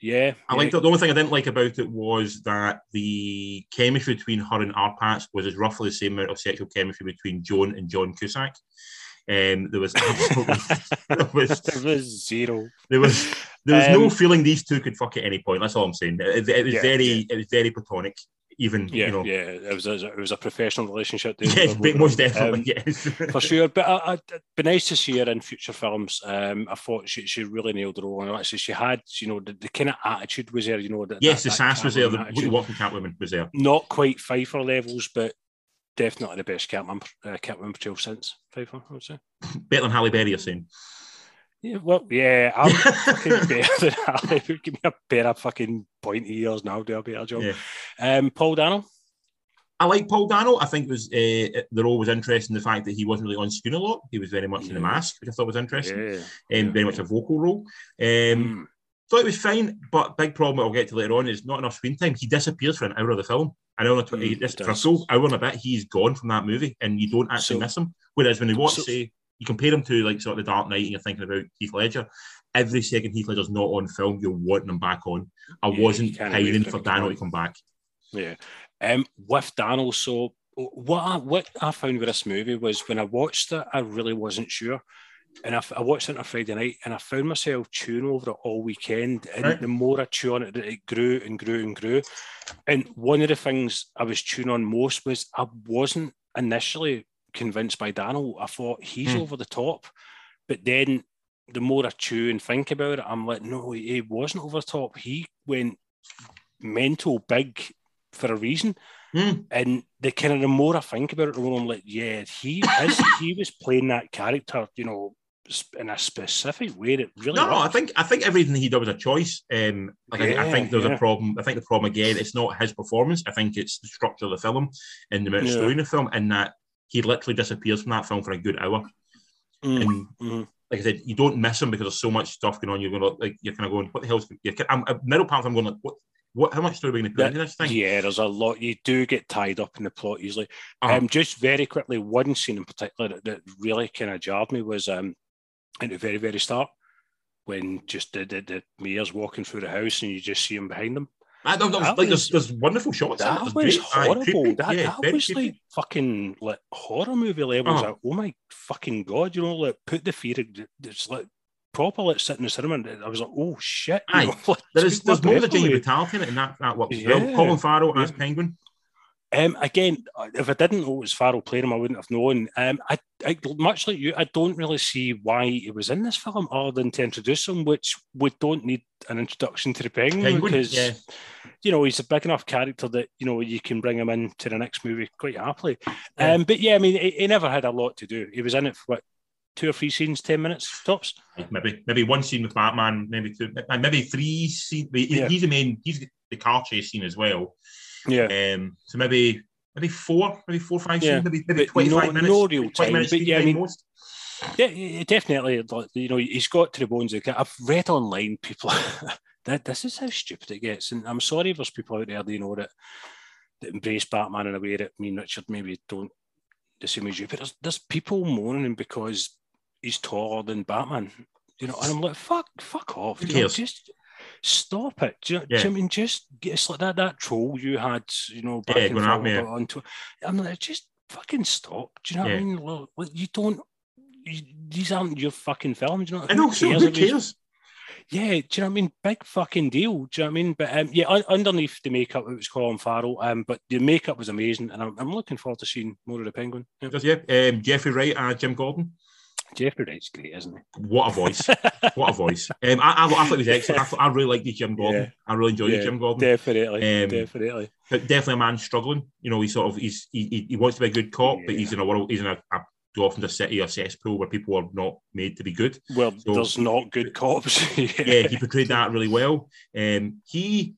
yeah, I yeah. liked it. The only thing I didn't like about it was that the chemistry between her and RPatz was as roughly the same amount of sexual chemistry between Joan and John Cusack. Um, there was absolutely there was there was zero. there was there was no Um, feeling these two could fuck at any point. That's all I'm saying. It, it was Yeah, very yeah. it was very platonic. Even yeah, you know. yeah, it was a, it was a professional relationship. Yes, but most definitely, um, yes, for sure. But I, would be nice to see her in future films. Um, I thought she, she really nailed the role, and actually she had, you know, the, the kind of attitude was there. You know, that, yes, that, the sass was there. The walking Catwoman was there. Not quite Pfeiffer levels, but definitely the best Catwoman uh, Catwoman portrayal since Pfeiffer. I would say better than Halle Berry, you're saying. Yeah, well, yeah, I'm fucking better than Halle. Give me a better fucking pointy ears now, do a better job. Yeah. Um, Paul Dano. I like Paul Dano. I think it was uh, the role was interesting. The fact that he wasn't really on screen a lot. He was very much yeah. in the mask, which I thought was interesting. Yeah. Um. Very much a vocal role. Um, mm. Thought it was fine, but big problem I'll get to later on is not enough screen time. He disappears for an hour of the film. I know mm, for a full hour and a bit, he's gone from that movie, and you don't actually so, miss him. Whereas when you watch, so, say, you compare him to like sort of the Dark Knight, and you're thinking about Heath Ledger. Every second Heath Ledger's not on film, you're wanting him back on. I yeah, wasn't pining for Daniel to come back. Yeah, um, with Daniel, so what I, what I found with this movie was when I watched it, I really wasn't sure. And I, I watched it on a Friday night and I found myself chewing over it all weekend. And right. the more I chew on it, it grew and grew and grew. And one of the things I was chewing on most was I wasn't initially convinced by Daniel. I thought he's hmm. over the top. But then the more I chew and think about it, I'm like, no, he wasn't over the top. He went mental big for a reason. Mm. And the kind of the more I think about it, the more I'm like, yeah, he is, he was playing that character, you know, in a specific way that really. No, worked. I think I think everything he did was a choice. Um, like yeah, I, I, think there's yeah. a problem. I think the problem again, it's not his performance. I think it's the structure of the film and the amount of yeah. story in the film, and that he literally disappears from that film for a good hour. Mm. And mm. like I said, you don't miss him because there's so much stuff going on. You're going to like you're kind of going, what the hell's? You're, I'm, middle part, I'm going like, what what, how much story are we going to put into this thing? Yeah, there's a lot. You do get tied up in the plot usually. Uh-huh. Um, just very quickly, one scene in particular that, that really kind of jarred me was um, at the very, very start when just the, the, the mayor's walking through the house and you just see him behind them. I don't know. Like, there's, there's wonderful shots. That was great. horrible. that, yeah, that was creepy. like fucking like horror movie levels. Uh-huh. Like, oh my fucking god! You know, like put the fear. It's like proper like sitting in the cinema. And I was like, oh shit! Aye. Know, like, there is, there's more of Jamie brutality in it, and that that works yeah. well. Colin Farrell yeah. as Penguin. Um, again, if I didn't know it was Farrell playing him, I wouldn't have known. Um, I, I, much like you, I don't really see why he was in this film other than to introduce him, which we don't need an introduction to the Penguin, Penguin because yeah. you know he's a big enough character that you know you can bring him into the next movie quite happily. Yeah. Um, but yeah, I mean, he, he, never had a lot to do. He was in it for what two or three scenes, ten minutes tops. Maybe maybe one scene with Batman, maybe two, maybe three scenes. Yeah. He's the main. He's the car chase scene as well. Yeah. Um, so maybe maybe four, maybe four, five yeah. maybe maybe twenty five no, minutes. No real time, minutes but yeah, I mean, most. Yeah, definitely. You know, he's got to the bones. Of I've read online people that this is how stupid it gets, and I'm sorry if there's people out there, that you know, that that embrace Batman in a way that me and Richard maybe don't the same as you. But there's, there's people moaning him because he's taller than Batman. You know, and I'm like, fuck, fuck off. You know, just stop it. Do you, yeah. do you I mean just it's like that that troll you had, you know, back yeah, and forth me, onto. I'm like, just fucking stop. Do you know yeah. what I mean? Like, you don't. You, these aren't your fucking films. You know, I know. Who cares? Who cares? Yeah, do you know what I mean? Big fucking deal. Do you know what I mean? But um, yeah, un- underneath the makeup, it was Colin Farrell. Um, but the makeup was amazing, and I'm, I'm looking forward to seeing more of the Penguin. Yeah, yeah. Um, Jeffrey Wright and Jim Gordon. Jeffrey Wright's great, isn't he? What a voice! what a voice! Um, I, I, I, thought he was excellent. I, thought, I really liked the Jim Gordon. Yeah. I really enjoyed yeah, Jim Gordon. Definitely, um, definitely. But definitely a man struggling. You know, he sort of he's he, he wants to be a good cop, yeah. but he's in a world. He's in a, a often a city or cesspool where people are not made to be good. Well, so, there's not good cops. yeah. yeah, he portrayed that really well. Um, he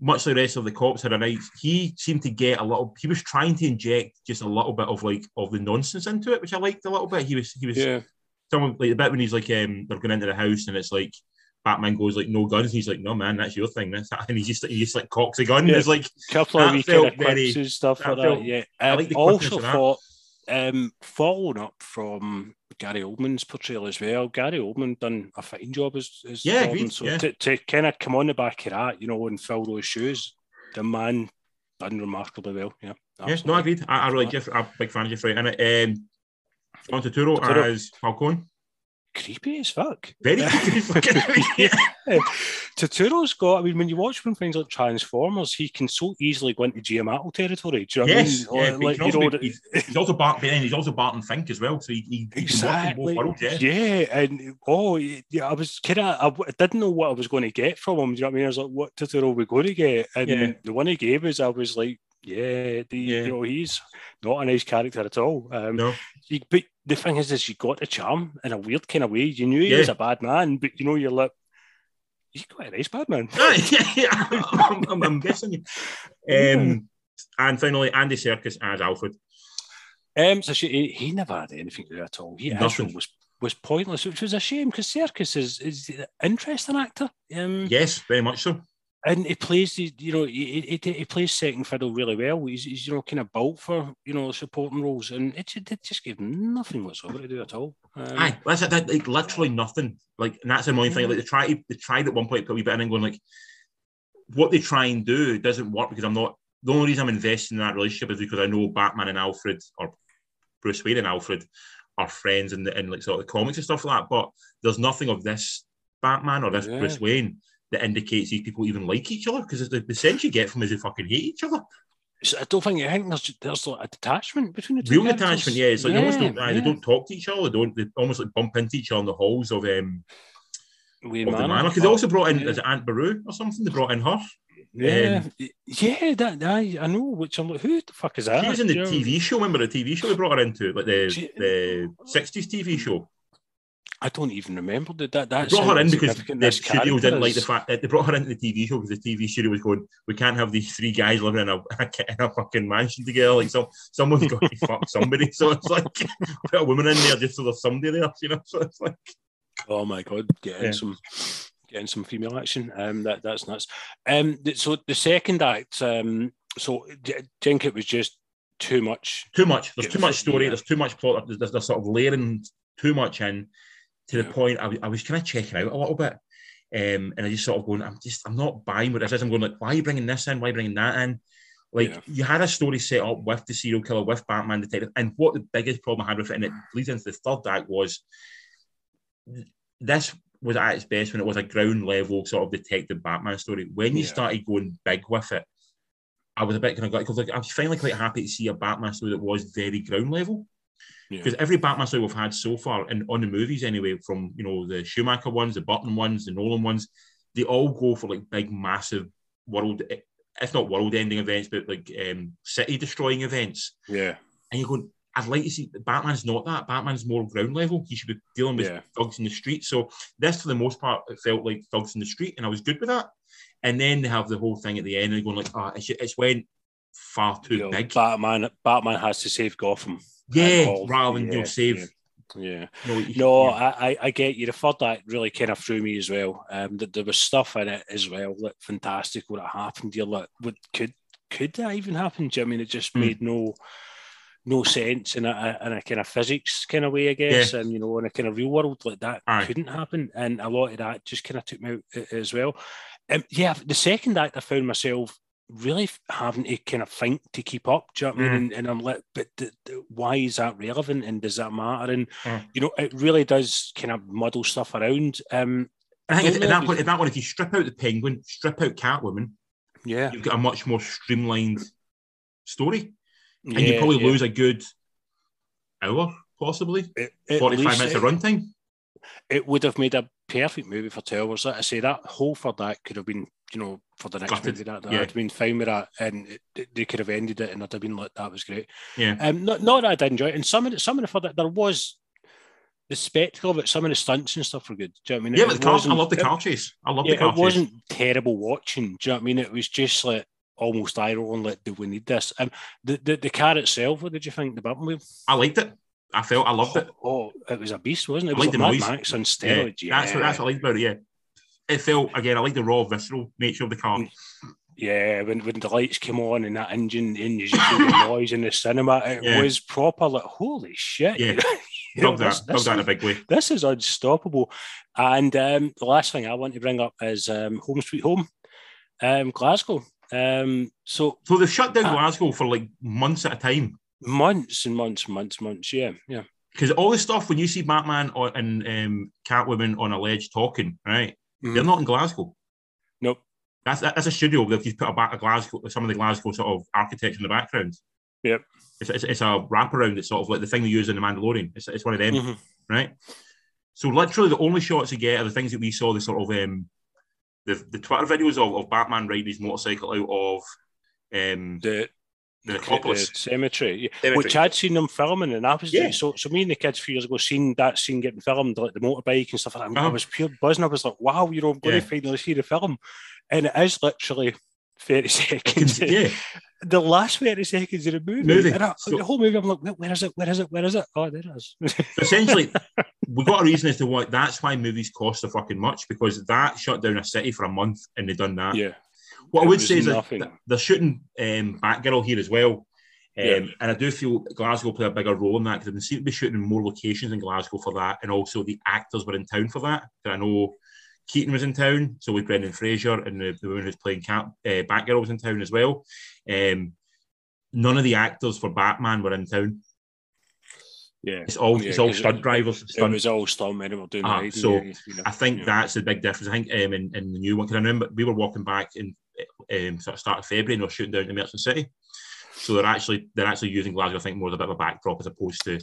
much like the rest of the cops had a night, he seemed to get a little. He was trying to inject just a little bit of like of the nonsense into it, which I liked a little bit. He was he was yeah someone like the bit when he's like um they're going into the house and it's like Batman goes like no guns. He's like, no man, that's your thing. That's and he's just he just like cocks a gun. Yeah, it's like a couple of kind very, and stuff like that. Yeah, um, I like the also thought um, following up from Gary Oldman's portrayal as well. Gary Oldman done a fine job as, as yeah, Gordon. So yeah. to, to kind of come on the back of that, you know, and fill those shoes, the man done remarkably well. Yeah, yes, no, I agreed. I, I really Jeff, I'm a big fan of Jeffrey. And um, John Turturro, Turturro. as Falcone. Creepy as fuck. Very creepy. yeah. Turturro's got. I mean, when you watch from things like Transformers, he can so easily go into Giamatti territory. Do you know yes, what I yeah. Like, he he's, he's, also Bart, and he's also Barton Fink as well. So he, he, he exactly. Worlds, yeah. yeah, and oh, yeah, I was kind of, I, didn't know what I was going to get from him. Do you know what I mean? I was like, what Turturro are we going to get? And yeah. the one he gave us, I was like, yeah, the, Yeah. you know, he's not a nice character at all. Um, No, you, but the thing is, is you got the charm in a weird kind of way. You knew he Yeah. was a bad man, but you know, you're like, he's quite a nice bad man. I'm, I'm, I'm guessing. Um, and finally, Andy Serkis as Alfred. Um, so she, he, he never had anything to do at all. He Nothing. Was was pointless, which was a shame because Serkis is is an interesting actor. Um, Yes, very much so. And he plays the you know he, he, he plays second fiddle really well. He's, he's you know kind of built for you know supporting roles, and it, it just gave him nothing whatsoever to do at all. Um, Aye, that's it. That, like literally nothing. Like, and that's the annoying thing. Like they tried, they tried at one point to put a wee bit in and going like, what they try and do doesn't work because I'm not. The only reason I'm investing in that relationship is because I know Batman and Alfred or Bruce Wayne and Alfred are friends in the in like sort of the comics and stuff like that. But there's nothing of this Batman or this Yeah. Bruce Wayne that indicates these people even like each other because the, the sense you get from is they fucking hate each other. so I don't think I think there's there's like a detachment between the two. Real characters. detachment, yeah. It's like they don't, aye, they don't talk to each other. They don't. They almost like bump into each other in the halls of um Wayne of the Manor. Because they also brought in Yeah. Aunt Beru or something. They brought in her. Yeah, yeah, that I, I know. Which I'm like, who the fuck is that? She was in the You know? TV show. Remember the TV show they brought her into, like the She- the sixties TV show. I don't even remember that. That They that's brought her in because the studio didn't like the fact that they brought her into the TV show because the TV studio was going, we can't have these three guys living in a, in a fucking mansion together. Like some someone's got to fuck somebody. So it's like put a woman in there just so there's somebody there, you know. So it's like Oh my god, getting Yeah. some getting some female action. Um, that that's nuts. Um, so the second act, um, so I think it was just too much. too much. There's too much story. yeah. There's too much plot. There's, there's, there's sort of layering too much in to the point I was, I was kind of checking out a little bit. Um, and I just sort of going, I'm just, I'm not buying what this is. I'm going like, why are you bringing this in? Why are you bringing that in? Like Yeah. you had a story set up with the serial killer, with Batman detective, and what the biggest problem I had with it, and it leads into the third act was this was at its best when it was a ground level sort of detective Batman story. When you Yeah. started going big with it, I was a bit kind of like, because like, I was finally quite happy to see a Batman story that was very ground level. Yeah. Because every Batman story we've had so far, and on the movies anyway, from you know the Schumacher ones, the Burton ones, the Nolan ones, they all go for like big, massive world, if not world-ending events, but like um, city-destroying events. Yeah, And you go, I'd like to see Batman's not that. Batman's more ground level. He should be dealing with Yeah. thugs in the street. So this, for the most part, it felt like thugs in the street, and I was good with that. And then they have the whole thing at the end, and going like, oh, it's, it's went far too You know, big. Batman. Batman has to save Gotham. yeah, rather than know save. Yeah. Know, you- No, yeah. I, I, get you. The third act really kind of threw me as well. Um, that there was stuff in it as well, like fantastic what happened. You're like, what could could that even happen? Do you I mean it just Hmm. made no no sense in a, in a kind of physics kind of way, I guess, and you know, in a kind of real world like that Aye. couldn't happen, and a lot of that just kind of took me out as well. Um, yeah, the second act, I found myself really having to kind of think to keep up. Do you know what I mean? Mm. And, and I'm like, but th- th- why is that relevant? And does that matter? And Mm. you know, it really does kind of muddle stuff around. Um, I think if, in, that one, in that one, if you strip out the penguin, strip out Catwoman, yeah, you've got a much more streamlined story, and yeah, you probably yeah. lose a good hour, possibly at forty-five minutes it, of runtime. It would have made a perfect movie for. Like I say, that whole for that could have been, you know, for the next Gutted, movie. That, that yeah. I'd have been fine with that, and it, it- they could have ended it, and I'd have been like, that was great. Yeah, Um, not, not that I did enjoy it, and some of the, some of the for that there was the spectacle of it. Some of the stunts and stuff were good. Do you know what I mean? yeah, It but the car, I love the car chase. I love yeah, the car it chase. wasn't terrible watching. Do you know what I mean? It was just like almost eye rolling. Like, do we need this? Um, the, the the car itself. What did you think? The Batmobile? I liked it. I felt I loved it. Oh, it was a beast, wasn't it? It I was like like the Mad noise. Max on Yeah, steroids. Yeah, that's what that's what I liked about it. Yeah, it felt again. I like the raw, visceral nature of the car. Yeah, when, when the lights came on and that engine, and you just hear the noise in the cinema, it Yeah. was proper. Like, holy shit! Yeah. You know, that, this- that in a big way. this is unstoppable. And um, the last thing I want to bring up is um, Home Sweet Home, um, Glasgow. Um, so So they've shut down Ah. Glasgow for like months at a time. Months and months, months, months. Yeah, yeah, Because all the stuff, when you see Batman or, and um, Catwoman on a ledge talking, right? Mhm. They're not in Glasgow. Nope. That's that's a studio that he's put a, back, a Glasgow, some of the Glasgow sort of architecture in the background. Yep. It's, it's, it's a wraparound. It's sort of like the thing they use in the Mandalorian. It's, it's one of them, Mhm. right? So literally, the only shots you get are the things that we saw. The sort of um, the the Twitter videos of, of Batman riding his motorcycle out of um, The the the cemetery, Cemetery. which I'd seen them filming, and I was Yeah. so. So me and the kids a few years ago seen that scene getting filmed, like the motorbike and stuff like that. I Uh-huh. was pure buzzing. I was like, "Wow, you know, I'm going Yeah. to finally see the film," and it is literally thirty seconds. yeah, the last 30 seconds of the movie. Movie. And I- So- the whole movie, I'm like, "Where- where is it? Where is it? Where is it? Oh, there it is. essentially, we got a reason as to why that's why movies cost so fucking much because that shut down a city for a month and they done that. yeah. What I would say is that they're shooting um, Batgirl here as well. Um, Yeah. And I do feel Glasgow play a bigger role in that because they seem to be shooting in more locations in Glasgow for that. And also the actors were in town for that. I know Keaton was in town, so was Brendan Fraser, and the, the woman who's playing Cat, uh, Batgirl was in town as well. Um, none of the actors for Batman were in town. Yeah. It's all Yeah, it's all stunt it- drivers. It was all stuntmen were doing Ah, so yeah, you know, I think yeah. that's the big difference. I think um, in, in the new one, because I remember we were walking back in um, sort of start of February and we're shooting down to Merchant City. So they're actually they're actually using Glasgow, I think, more as a bit of a backdrop as opposed to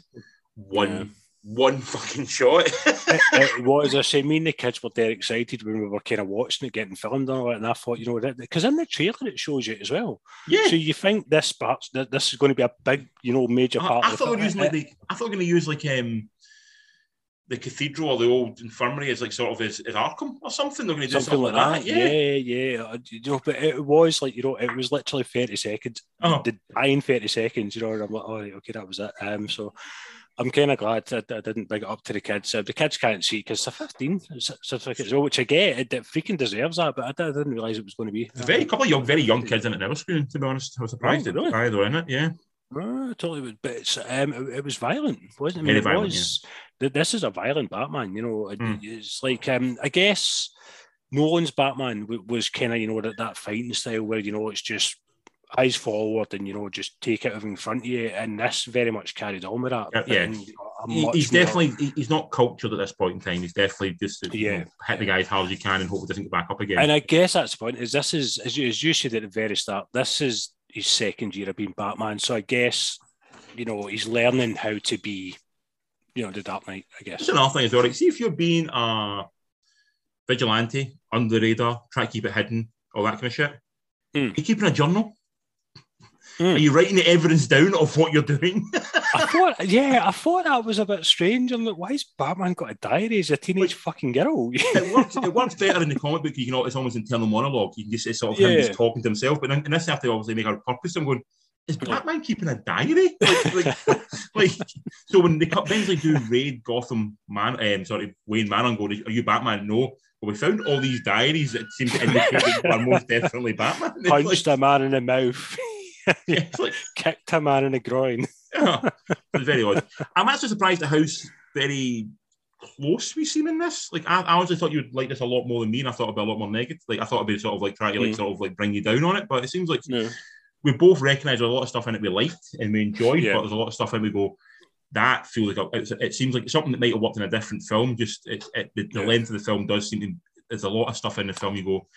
one Yeah. one fucking shot. it, it was, I say, me and the kids were dead excited when we were kind of watching it getting filmed and all that. And I thought, you know, because in the trailer it shows you as well. yeah. So you think this part, this is going to be a big, you know, major part. I of thought the they were using like the, I thought they were going to use like um the cathedral or the old infirmary is like sort of as Arkham or something. They're going to do something like that. Yeah. Yeah, yeah. Uh, You know, but it was like you know, it was literally thirty seconds. Oh. The dying thirty seconds. You know, and I'm like, oh, right, okay, that was it. Um, so I'm kind of glad that I didn't bring it up to the kids. Uh, the kids can't see because they're 15 certificates, well, which I get. It, it freaking deserves that, but I, didn't- I didn't realize it was going to be. There's a very couple of young, very young kids in it now. Screen, to be honest, I was surprised Oh, that really? they were in it. Yeah, Oh, totally, was- but it's, um, it, it was violent, wasn't it? I Very mean, it violent, was. th- This is a violent Batman, you know. Mm. It's like um, I guess Nolan's Batman w- was kind of you know that, that fighting style where you know it's just eyes forward and you know just take it in front of you, and this very much carried on with that. Yeah, yeah. And, you know, a He- much he's definitely he- he's not cultured at this point in time. He's definitely just you Yeah. know, hit the guy as hard as he can and hope it doesn't go back up again. And I guess that's the point. Is this is as you, as you said at the very start, this is his second year of being Batman. So I guess you know he's learning how to be, you know, the Dark Knight. I guess. That's another thing as well. Like, see if you're being a vigilante, under the radar, try to keep it hidden, all that kind of shit. Hmm. Are you keeping a journal? Hmm. Are you writing the evidence down of what you're doing? I thought, yeah, I thought that was a bit strange. I'm like, why has Batman got a diary as a teenage fucking girl? it works. It works better in the comic book. You can, it's almost internal monologue. You can just it's sort of him just talking to himself. But in, in this, have to obviously make a purpose. I'm going. Is Batman keeping a diary? Like, like, like, so when they cut eventually do raid Gotham Man, um, sorry Wayne Manor, and go, "Are you Batman?" No. But we found all these diaries that seem to indicate that you are most definitely Batman. It's like- Punched a man in the mouth, yeah, it's like kicked a man in the groin. it's very odd. I'm actually surprised at how very close we seem in this. Like, I, I honestly thought you'd like this a lot more than me, and I thought it'd be a lot more negative. Like, I thought it'd be sort of like trying to like Mm. sort of like bring you down on it, but it seems like No. we both recognise a lot of stuff in it we liked and we enjoyed, Yeah. but there's a lot of stuff in we go. That feels like a, it's, it seems like something that might have worked in a different film. Just it, it, the, the Yeah. length of the film does seem to. There's a lot of stuff in the film. You go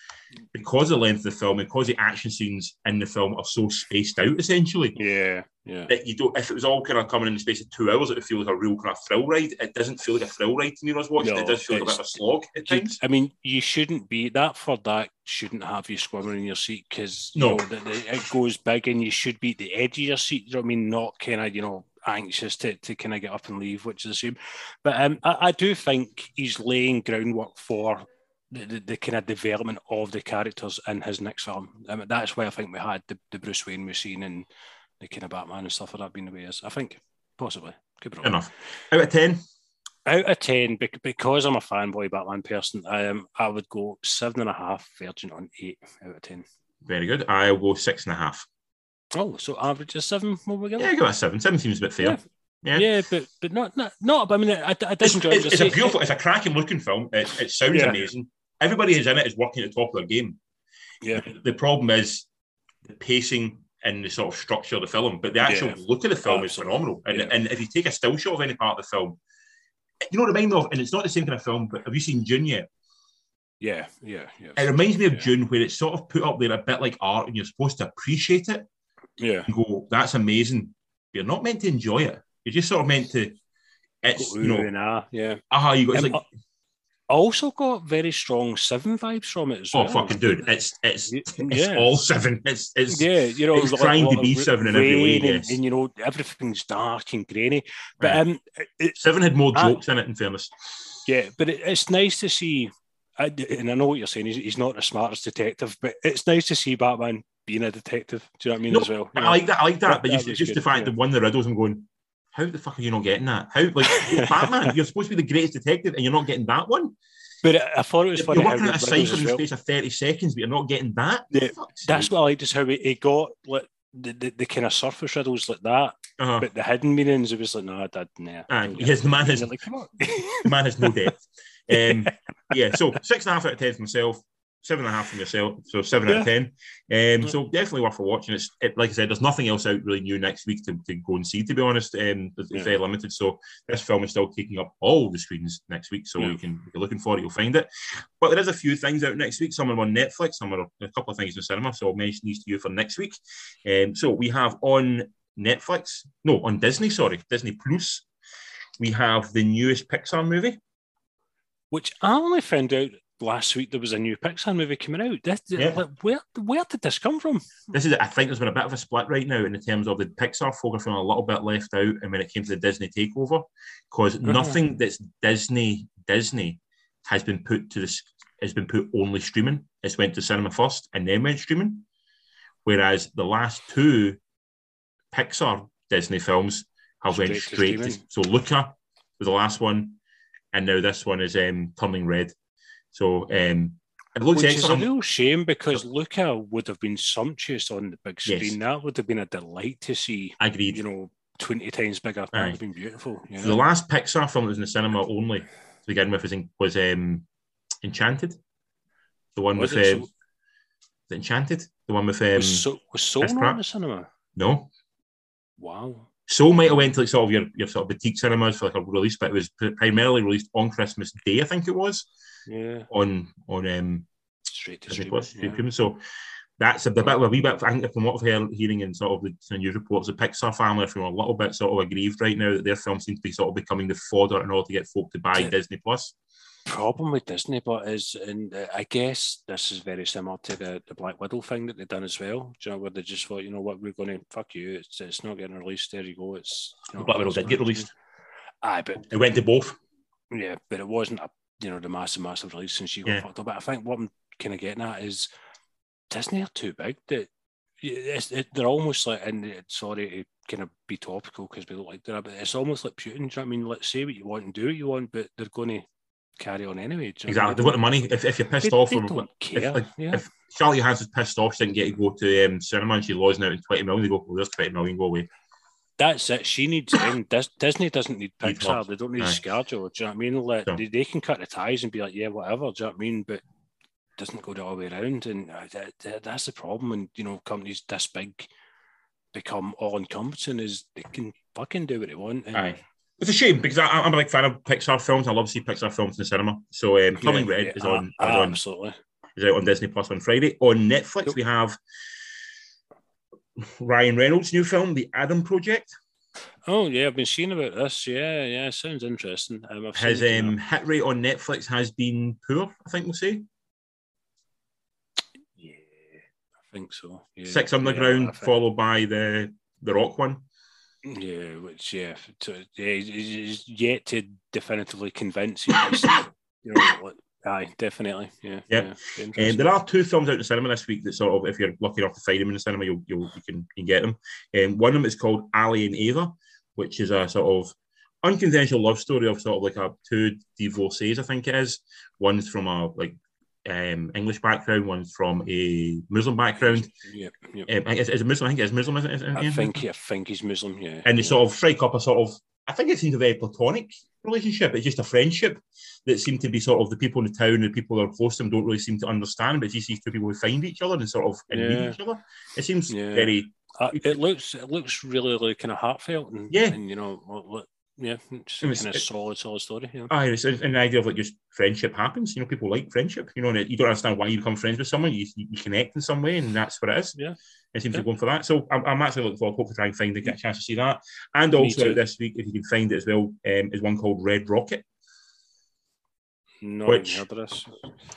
because of the length of the film, because the action scenes in the film are so spaced out, essentially Yeah, yeah. that you don't. If it was all kind of coming in the space of two hours, it would feel like a real kind of thrill ride. It doesn't feel like a thrill ride to me when I was watching. it. No, it does feel like a bit of a slog at times. I mean, you shouldn't be that for that. Shouldn't have you squirming in your seat because No. you know, the, the, it goes big and you should be at the edge of your seat. You know what I mean? Not kind of you know anxious to, to kind of get up and leave, which is a shame. But um, I, I do think he's laying groundwork for the, the, kind of development of the characters in his next film. I mean, that's why I think we had the, the Bruce Wayne machine and the kind of Batman and stuff like that being the way it is. I think possibly could be wrong. Enough. Out of ten, Out of ten, bec- because I'm a fanboy Batman person, I um, I would go seven and a half, Virgin on eight out of ten. very good. I'll go six and a half. Oh, so average is seven. Yeah, going? give it a seven. Seven seems a bit fair. Yeah. Yeah. Yeah, but but not not not. But I mean, I, I did It's, enjoy it. it's, it's I a beautiful, it's a cracking looking film. It, it sounds Yeah. amazing. Everybody who's in it is working at the top of their game. Yeah, The problem is the pacing and the sort of structure of the film, but the actual Yeah. look of the film is phenomenal. And, Yeah. and if you take a still shot of any part of the film, you know what I mean? Though, and it's not the same kind of film. But have you seen Dune yet? Yeah, yeah, yeah. It reminds me of yeah. Dune, where it's sort of put up there a bit like art, and you're supposed to appreciate it Yeah. and go, "That's amazing." You're not meant to enjoy it. You're just sort of meant to. It's you know, ah, yeah. aha, you got it's Um, like, also got very strong Seven vibes from it as oh well. Oh fucking dude, it's it's it's yeah. all seven. It's it's yeah, you know, it's trying to be Seven in every way, and, yes. and you know everything's dark and grainy. But Right. um, it, seven had more jokes in it. In fairness, yeah, but it, it's nice to see. I, and I know what you're saying. He's, he's not the smartest detective, but it's nice to see Batman being a detective. Do you know what I mean? No, as well, I know? like that. I like that. That- but that just, was just the fact yeah. that one of the riddles, I'm going, how the fuck are you not getting that? How like Batman? You're supposed to be the greatest detective, and you're not getting that one. But I, thought it was funny. You're working at a cipher in the space of 30 seconds, but you're not getting that. Yeah, That's sake. what I liked is how he, he got like the, the, the kind of surface riddles like that, Uh-huh. but the hidden meanings. It was like, no, I did, nah. Get yes, the man has like, come on. the man has no depth. Um, yeah, so six and a half out of ten for myself, seven and a half from yourself, so seven out of ten. Um, Yeah. So definitely worth a watching. It's it, like I said, there's nothing else out really new next week to, to go and see. To be honest, um, it's Yeah. very limited. So this film is still taking up all the screens next week. So Yeah. you can if you're looking for it, you'll find it. But there is a few things out next week. Some are on Netflix, some are a couple of things in cinema. So I'll mention these to you for next week. Um, so we have on Netflix, no, on Disney. Sorry, Disney Plus. We have the newest Pixar movie. Which I only found out last week there was a new Pixar movie coming out. This, Yeah. like, where where did this come from? This is, I think, there's been a bit of a split right now in the terms of the Pixar folk are feeling a little bit left out, and when it came to the Disney takeover, because Uh-huh. nothing that's Disney Disney has been put to this has been put only streaming. It's went to cinema first and then went streaming, whereas the last two Pixar Disney films have went Straight to. To, so Luca was the last one, and now this one is um, Turning Red. So um, it looks Which is a real shame because Luca would have been sumptuous on the big Yes. screen. That would have been a delight to see. Agreed. You know, twenty times bigger. That would have been beautiful. You So the last Pixar film that was in the cinema only to begin with was, in, was um, Enchanted. The one Was with it um, so- Enchanted. The one with um, was so was Soul Chris not Pratt? in the cinema? no. Wow. Soul might have went to like sort of your, your sort of boutique cinemas for like a release, but it was primarily released on Christmas Day, I think it was Yeah. on on um, Straight to Disney streaming. Plus. yeah. So that's a bit of a wee bit. I think from what I've heard, hearing in sort of the, the news reports, the Pixar family are feeling a little bit sort of aggrieved right now that their film seems to be sort of becoming the fodder in order to get folk to buy Yeah. Disney Plus. Problem with Disney, but is, and uh, I guess this is very similar to the, the Black Widow thing that they've done as well. Do you know, where they just thought, you know what, we're going to fuck you. It's it's not getting released. There you go. It's you Black Widow did get released. Aye, but It went to both. yeah, but it wasn't a you know the massive massive release, she got Yeah. fucked up. But I think what I'm kind of getting at is Disney are too big. That it's, it, they're almost like, and it- sorry to kind of be topical because we look like that, but it's almost like Putin. Do you know what I mean? Let's say what you want and do what you want, but they're going to carry on anyway. do you know Exactly. They've got the money. If, if you're They, pissed off, they from, don't care. like, yeah. if Charlie Johansson's pissed off, she didn't get to go to um, cinema and she losing out in 20 million, they go, well, there's 20 million, go away. That's it. She needs them. Disney doesn't need Pixar. They don't need. ScarJo. Do you know what I mean? Let, So- they, they can cut the ties and be like, yeah, whatever. Do you know what I mean? But it doesn't go the other way around. And uh, that, that, that's the problem when, you know, companies this big become all encompassing is they can fucking do what they want. And Aye. It's a shame because I, I'm a big fan of Pixar films. I love to see Pixar films in the cinema. So um, Turning Yeah, Red yeah, is on, is ah, on Absolutely. is out on Disney Plus on Friday. On Netflix, we have Ryan Reynolds' new film, The Adam Project. Oh, yeah. I've been seeing about this. Yeah, yeah. Sounds interesting. Um, I've His um, hit rate on Netflix has been poor, I think we'll see. yeah, I think so. Yeah, Six yeah, Underground, I think- followed by the the Rock one. Yeah, which yeah, to, yeah, he's- yet to definitively convince you. You know, like, aye, definitely, yeah, Yeah. be Um, there are two films out in the cinema this week that sort of, if you're lucky enough to find them in the cinema, you'll, you'll you can you can get them. Um, one of them is called Ali and Ava, which is a sort of unconventional love story of sort of like a two divorcees, I think it is. One's from a like um, English background, one's from a Muslim background. yeah, yeah. Um, I guess it's a Muslim. I think it's Muslim, isn't it? I Yeah. think I think he's Muslim. Yeah, and they sort of strike up a sort of I think it seems a very platonic relationship. It's just a friendship that seem to be sort of the people in the town and the people that are close to them don't really seem to understand, but it's just these two people who find each other and sort of and meet each other. It seems very Uh, it looks it looks really really kind of heartfelt and Yeah. and you know yeah, it's, kind of solid, solid story. Yeah. Aye, it's an idea of like just friendship happens. You know, people like friendship. You know, and you don't understand why you become friends with someone. You, you connect in some way, and that's what it is. Yeah. It seems Yeah. to go for that. So I'm, I'm actually looking forward. Hope to try and find it, get a chance to see that. And also this week, if you can find it as well, um, is one called Red Rocket. Not Which- heard of this.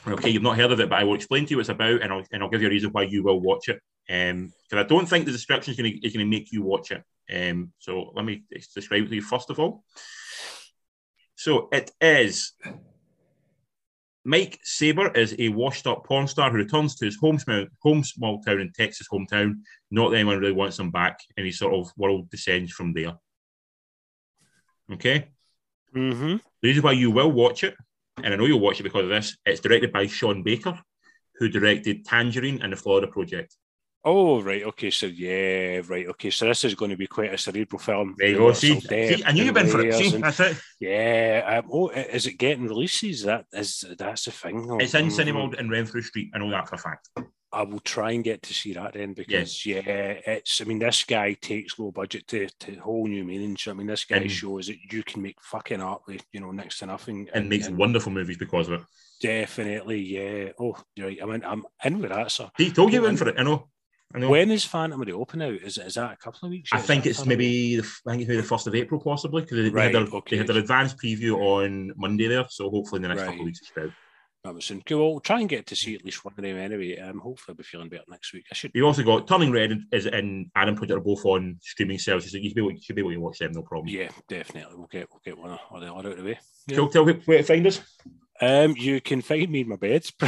Okay, you've not heard of it, but I will explain to you what it's about, and I'll and I'll give you a reason why you will watch it. Um, because I don't think the description is going to is going to make you watch it. Um, so let me describe it to you first of all. So it is. Mike Saber is a washed-up porn star who returns to his home small, home small town in Texas hometown. Not that anyone really wants him back, and his sort of world descends from there. Okay. Mm-hmm. The reason why you will watch it, and I know you'll watch it because of this, it's directed by Sean Baker, who directed Tangerine and the Florida Project. Oh, right. Okay. So, yeah, right. Okay. So, this is going to be quite a cerebral film. There you go. See, see I knew you've been for it. See, and- that's it. Yeah. Um, oh, is it getting releases? That is, that's the thing. Oh, It's in mhm. cinema and Renfrew Street. I know that for a fact. I will try and get to see that then because yeah, it's. I mean, this guy takes low budget to, to whole new meanings. I mean, this guy And- shows that you can make fucking art with you know next to nothing, And makes wonderful movies because of it. definitely yeah. Oh, you're right. I mean, I'm in with that. So He told you in for it. I know. I know. when is Phantom of the Open out? Is is that a couple of weeks? I think it's Phantom of the- maybe the, I think it's maybe the first of April possibly because they, they, Right, had their, okay. they had their advanced preview on Monday there. So hopefully in the next Right. couple of weeks it's out. Was soon. Cool. Well, we'll try and get to see at least one of them anyway. Um, hopefully I'll be feeling better next week. I should. You also got Turning Red is and Adam Project are both on streaming services. So you should be able, you should be able to watch them, no problem. Yeah, definitely. We'll get we'll get one or the other out of the way. Yeah. Cool. Tell me where to find us. Um, you can find me in my bed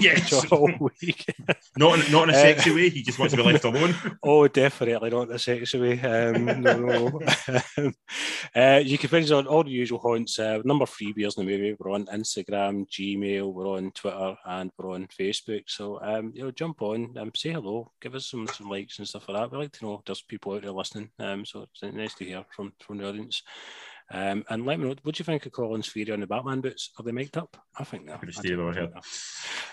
Yes. all week. Not in, not in a Uh, sexy way. He just wants to be left alone. oh, definitely not in a sexy way. Um, no, no. Um, uh, you can find us on all the usual haunts. Uh, number three beers in the movie. We're on Instagram, Gmail, we're on Twitter, and we're on Facebook. So um, you know, jump on, um, say hello, give us some some likes and stuff like that. We like to know there's people out there listening. Um, so it's nice to hear from from the audience. Um, and let me know, what do you think of Colin's theory on the Batman boots? Are they mic'd up? I think they're. Pretty I stable, think yeah.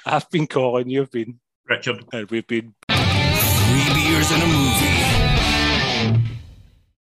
they're. I've been Colin, you've been, Richard. and we've been Three beers and a movie.